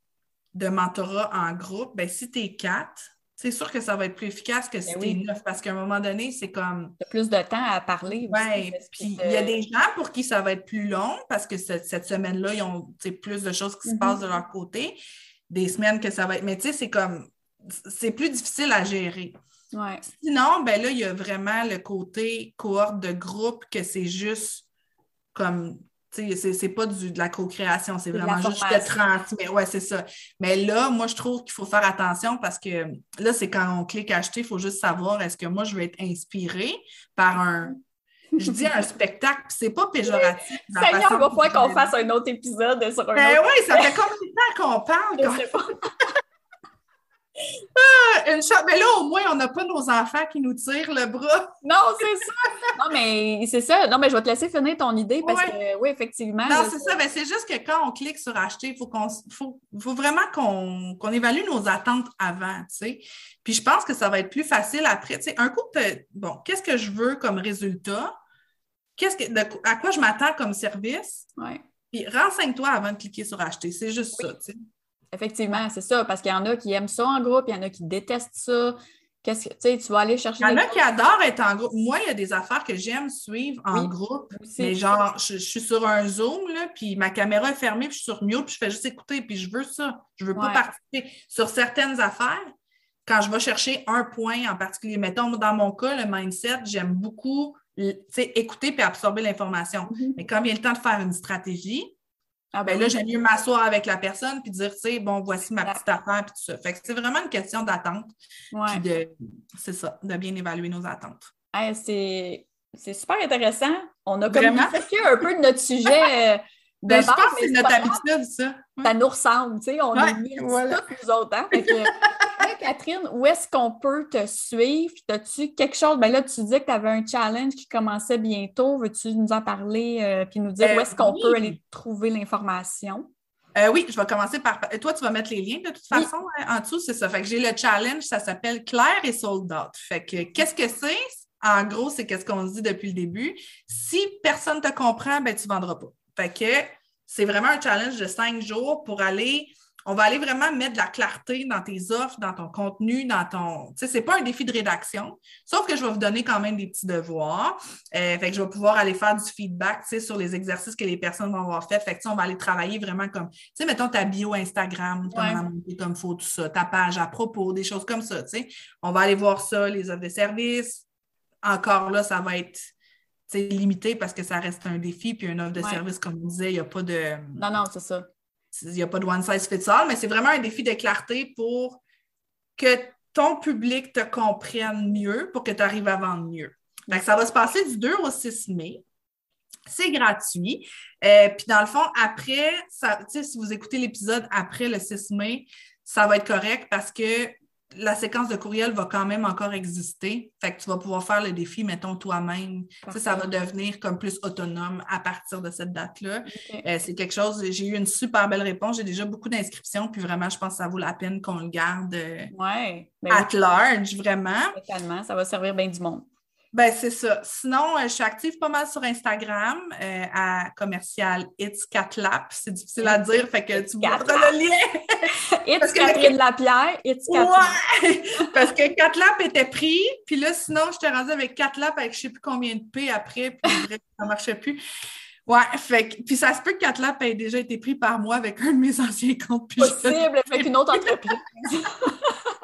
de mentorat en groupe, ben, si tu es quatre, c'est sûr que ça va être plus efficace que si ben tu es neuf, parce qu'à un moment donné, c'est comme. Tu plus de temps à parler. Oui, puis il y a des gens pour qui ça va être plus long parce que cette, semaine-là, ils ont plus de choses qui se passent de leur côté. Des semaines que ça va être. Mais tu sais, c'est comme. C'est plus difficile à gérer. Ouais. Sinon, ben là, il y a vraiment le côté cohorte de groupe que c'est juste comme c'est pas du, de la co-création, c'est vraiment juste de transmettre. Ouais, c'est ça. Mais là, moi, je trouve qu'il faut faire attention parce que là, c'est quand on clique acheter, il faut juste savoir est-ce que moi, je vais être inspirée par un. Je dis un spectacle, c'est pas péjoratif. Seigneur, il va falloir qu'on fasse un autre épisode sur un ben oui, ça fait combien de temps qu'on parle? Ah, une Mais là, au moins, on n'a pas nos enfants qui nous tirent le bras. Non, c'est ça. Non, mais c'est ça. Non, mais je vais te laisser finir ton idée parce que, oui, effectivement. Non, c'est ça. Mais c'est juste que quand on clique sur acheter, il faut, qu'on, faut, vraiment qu'on, évalue nos attentes avant, tu sais. Puis je pense que ça va être plus facile après. Tu sais, un coup, bon, qu'est-ce que je veux comme résultat? Qu'est-ce que, à quoi je m'attends comme service? Oui. Puis renseigne-toi avant de cliquer sur acheter. C'est juste ça, tu sais. Effectivement, c'est ça, parce qu'il y en a qui aiment ça en groupe, il y en a qui détestent ça. Qu'est-ce que, tu sais, tu vas aller chercher. Il y en a qui adorent être en groupe. Moi, il y a des affaires que j'aime suivre en groupe. Mais genre, je, suis sur un Zoom, là, puis ma caméra est fermée, puis je suis sur mute, puis je fais juste écouter, puis je veux ça. Je veux pas participer. Sur certaines affaires, quand je vais chercher un point en particulier, mettons, dans mon cas, le mindset, j'aime beaucoup écouter puis absorber l'information. Mm-hmm. Mais quand il y a le temps de faire une stratégie, ah ben, ben là, j'aime mieux m'asseoir avec la personne puis dire, tu sais, bon, voici ma petite affaire puis tout ça. Fait que c'est vraiment une question d'attente. Ouais. c'est ça, de bien évaluer nos attentes. c'est, super intéressant. On a comme un peu de notre sujet. Euh, de ben, je pense que c'est notre habitude, ça. Ça nous ressemble, tu sais, on est mis voilà. nous autres. Hein? Catherine, où est-ce qu'on peut te suivre? As-tu quelque chose? Ben là, tu dis que tu avais un challenge qui commençait bientôt. Veux-tu nous en parler et euh, nous dire où est-ce qu'on euh, peut aller trouver l'information? Euh, oui, je vais commencer par. Toi, tu vas mettre les liens de toute façon hein, en dessous, c'est ça. Fait que j'ai le challenge, ça s'appelle Claire et Sold Out. Fait que qu'est-ce que c'est? En gros, c'est qu'est-ce qu'on se dit depuis le début. Si personne ne te comprend, ben tu ne vendras pas. Fait que c'est vraiment un challenge de cinq jours pour aller on va aller vraiment mettre de la clarté dans tes offres, dans ton contenu, dans ton. Tu sais, c'est pas un défi de rédaction, sauf que je vais vous donner quand même des petits devoirs. Euh, fait que je vais pouvoir aller faire du feedback, tu sais, sur les exercices que les personnes vont avoir fait. Fait que, on va aller travailler vraiment comme, tu sais, mettons ta bio Instagram, comme faut, tout ça, ta page à propos, des choses comme ça, tu sais. On va aller voir ça, les offres de services, encore là, ça va être limité parce que ça reste un défi, puis une offre de Ouais. service, comme on disait, il n'y a pas de. Non, non, c'est ça. Il n'y a pas de one size fits all, mais c'est vraiment un défi de clarté pour que ton public te comprenne mieux, pour que tu arrives à vendre mieux. Que ça va se passer du 2 au 6 mai. C'est gratuit. Euh, puis dans le fond, après, si vous écoutez l'épisode après le 6 mai, ça va être correct parce que la séquence de courriel va quand même encore exister. Fait que tu vas pouvoir faire le défi, mettons, toi-même. Ça va devenir comme plus autonome à partir de cette date-là. Euh, c'est quelque chose, j'ai eu une super belle réponse. J'ai déjà beaucoup d'inscriptions, puis vraiment, je pense que ça vaut la peine qu'on le garde euh, Ouais. Ben at large, vraiment. totalement. Ça va servir bien du monde. Ben, c'est ça. Sinon, euh, je suis active pas mal sur Instagram euh, à commercial It's Catlap. C'est difficile à dire, fait que tu Catlap. mettras le lien. It's Parce que Catherine Lapierre, it's Catherine. Ouais! Parce que Catlap était pris, puis là, sinon, je t'ai rendu avec Catlap avec je sais plus combien de P après, puis bref, ça marchait plus. Ouais, fait que, puis ça se peut que Catlap ait déjà été pris par moi avec un de mes anciens comptes. puis je- Possible avec une autre entreprise.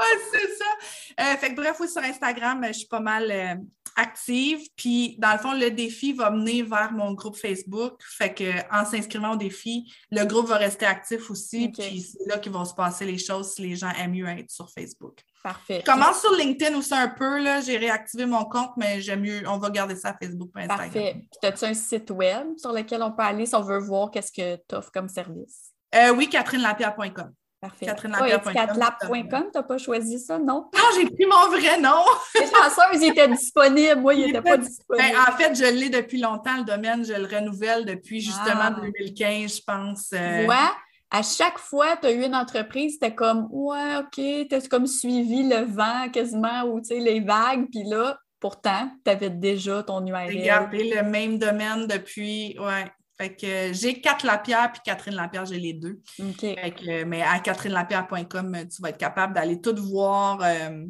Ouais, c'est ça. Euh, fait que bref, oui, sur Instagram, je suis pas mal euh, active. Puis, dans le fond, le défi va mener vers mon groupe Facebook. Fait que en s'inscrivant au défi, le groupe va rester actif aussi. Puis, c'est là qu'ils vont se passer les choses si les gens aiment mieux être sur Facebook. Parfait. Je commence sur LinkedIn aussi un peu. Là. J'ai réactivé mon compte, mais j'aime mieux. On va garder ça à Facebook et Instagram. Parfait. Puis, as-tu un site web sur lequel on peut aller si on veut voir qu'est-ce que tu offres comme service? Euh, oui, catherinelapierre.com. Parfait. CatherineLapierre.com. catherine.com, t'as pas choisi ça, non? Non, j'ai pris mon vrai nom. Les chanceuses, ils étaient disponibles. Moi, ils Il n'étaient était pas Ben, disponibles. en fait, je l'ai depuis longtemps, le domaine. Je le renouvelle depuis justement Ah. 2015, je pense. Tu euh, vois, à chaque fois, tu as eu une entreprise, c'était comme, ouais, OK, tu as comme suivi le vent quasiment ou tu sais, les vagues. Puis là, pourtant, tu avais déjà ton J'ai URL. gardé le même domaine depuis. Ouais. Fait que euh, j'ai Cat Lapierre puis Catherine Lapierre, j'ai les deux. OK. Fait que, euh, mais à catherinelapierre.com, euh, tu vas être capable d'aller tout voir euh,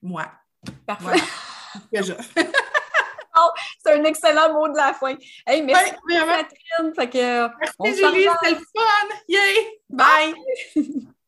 moi. Parfait. Voilà. Je- C'est un excellent mot de la fin. Hey, merci, Ouais. Catherine. Fait que, on Merci Julie, c'était le fun! Yay! Bye!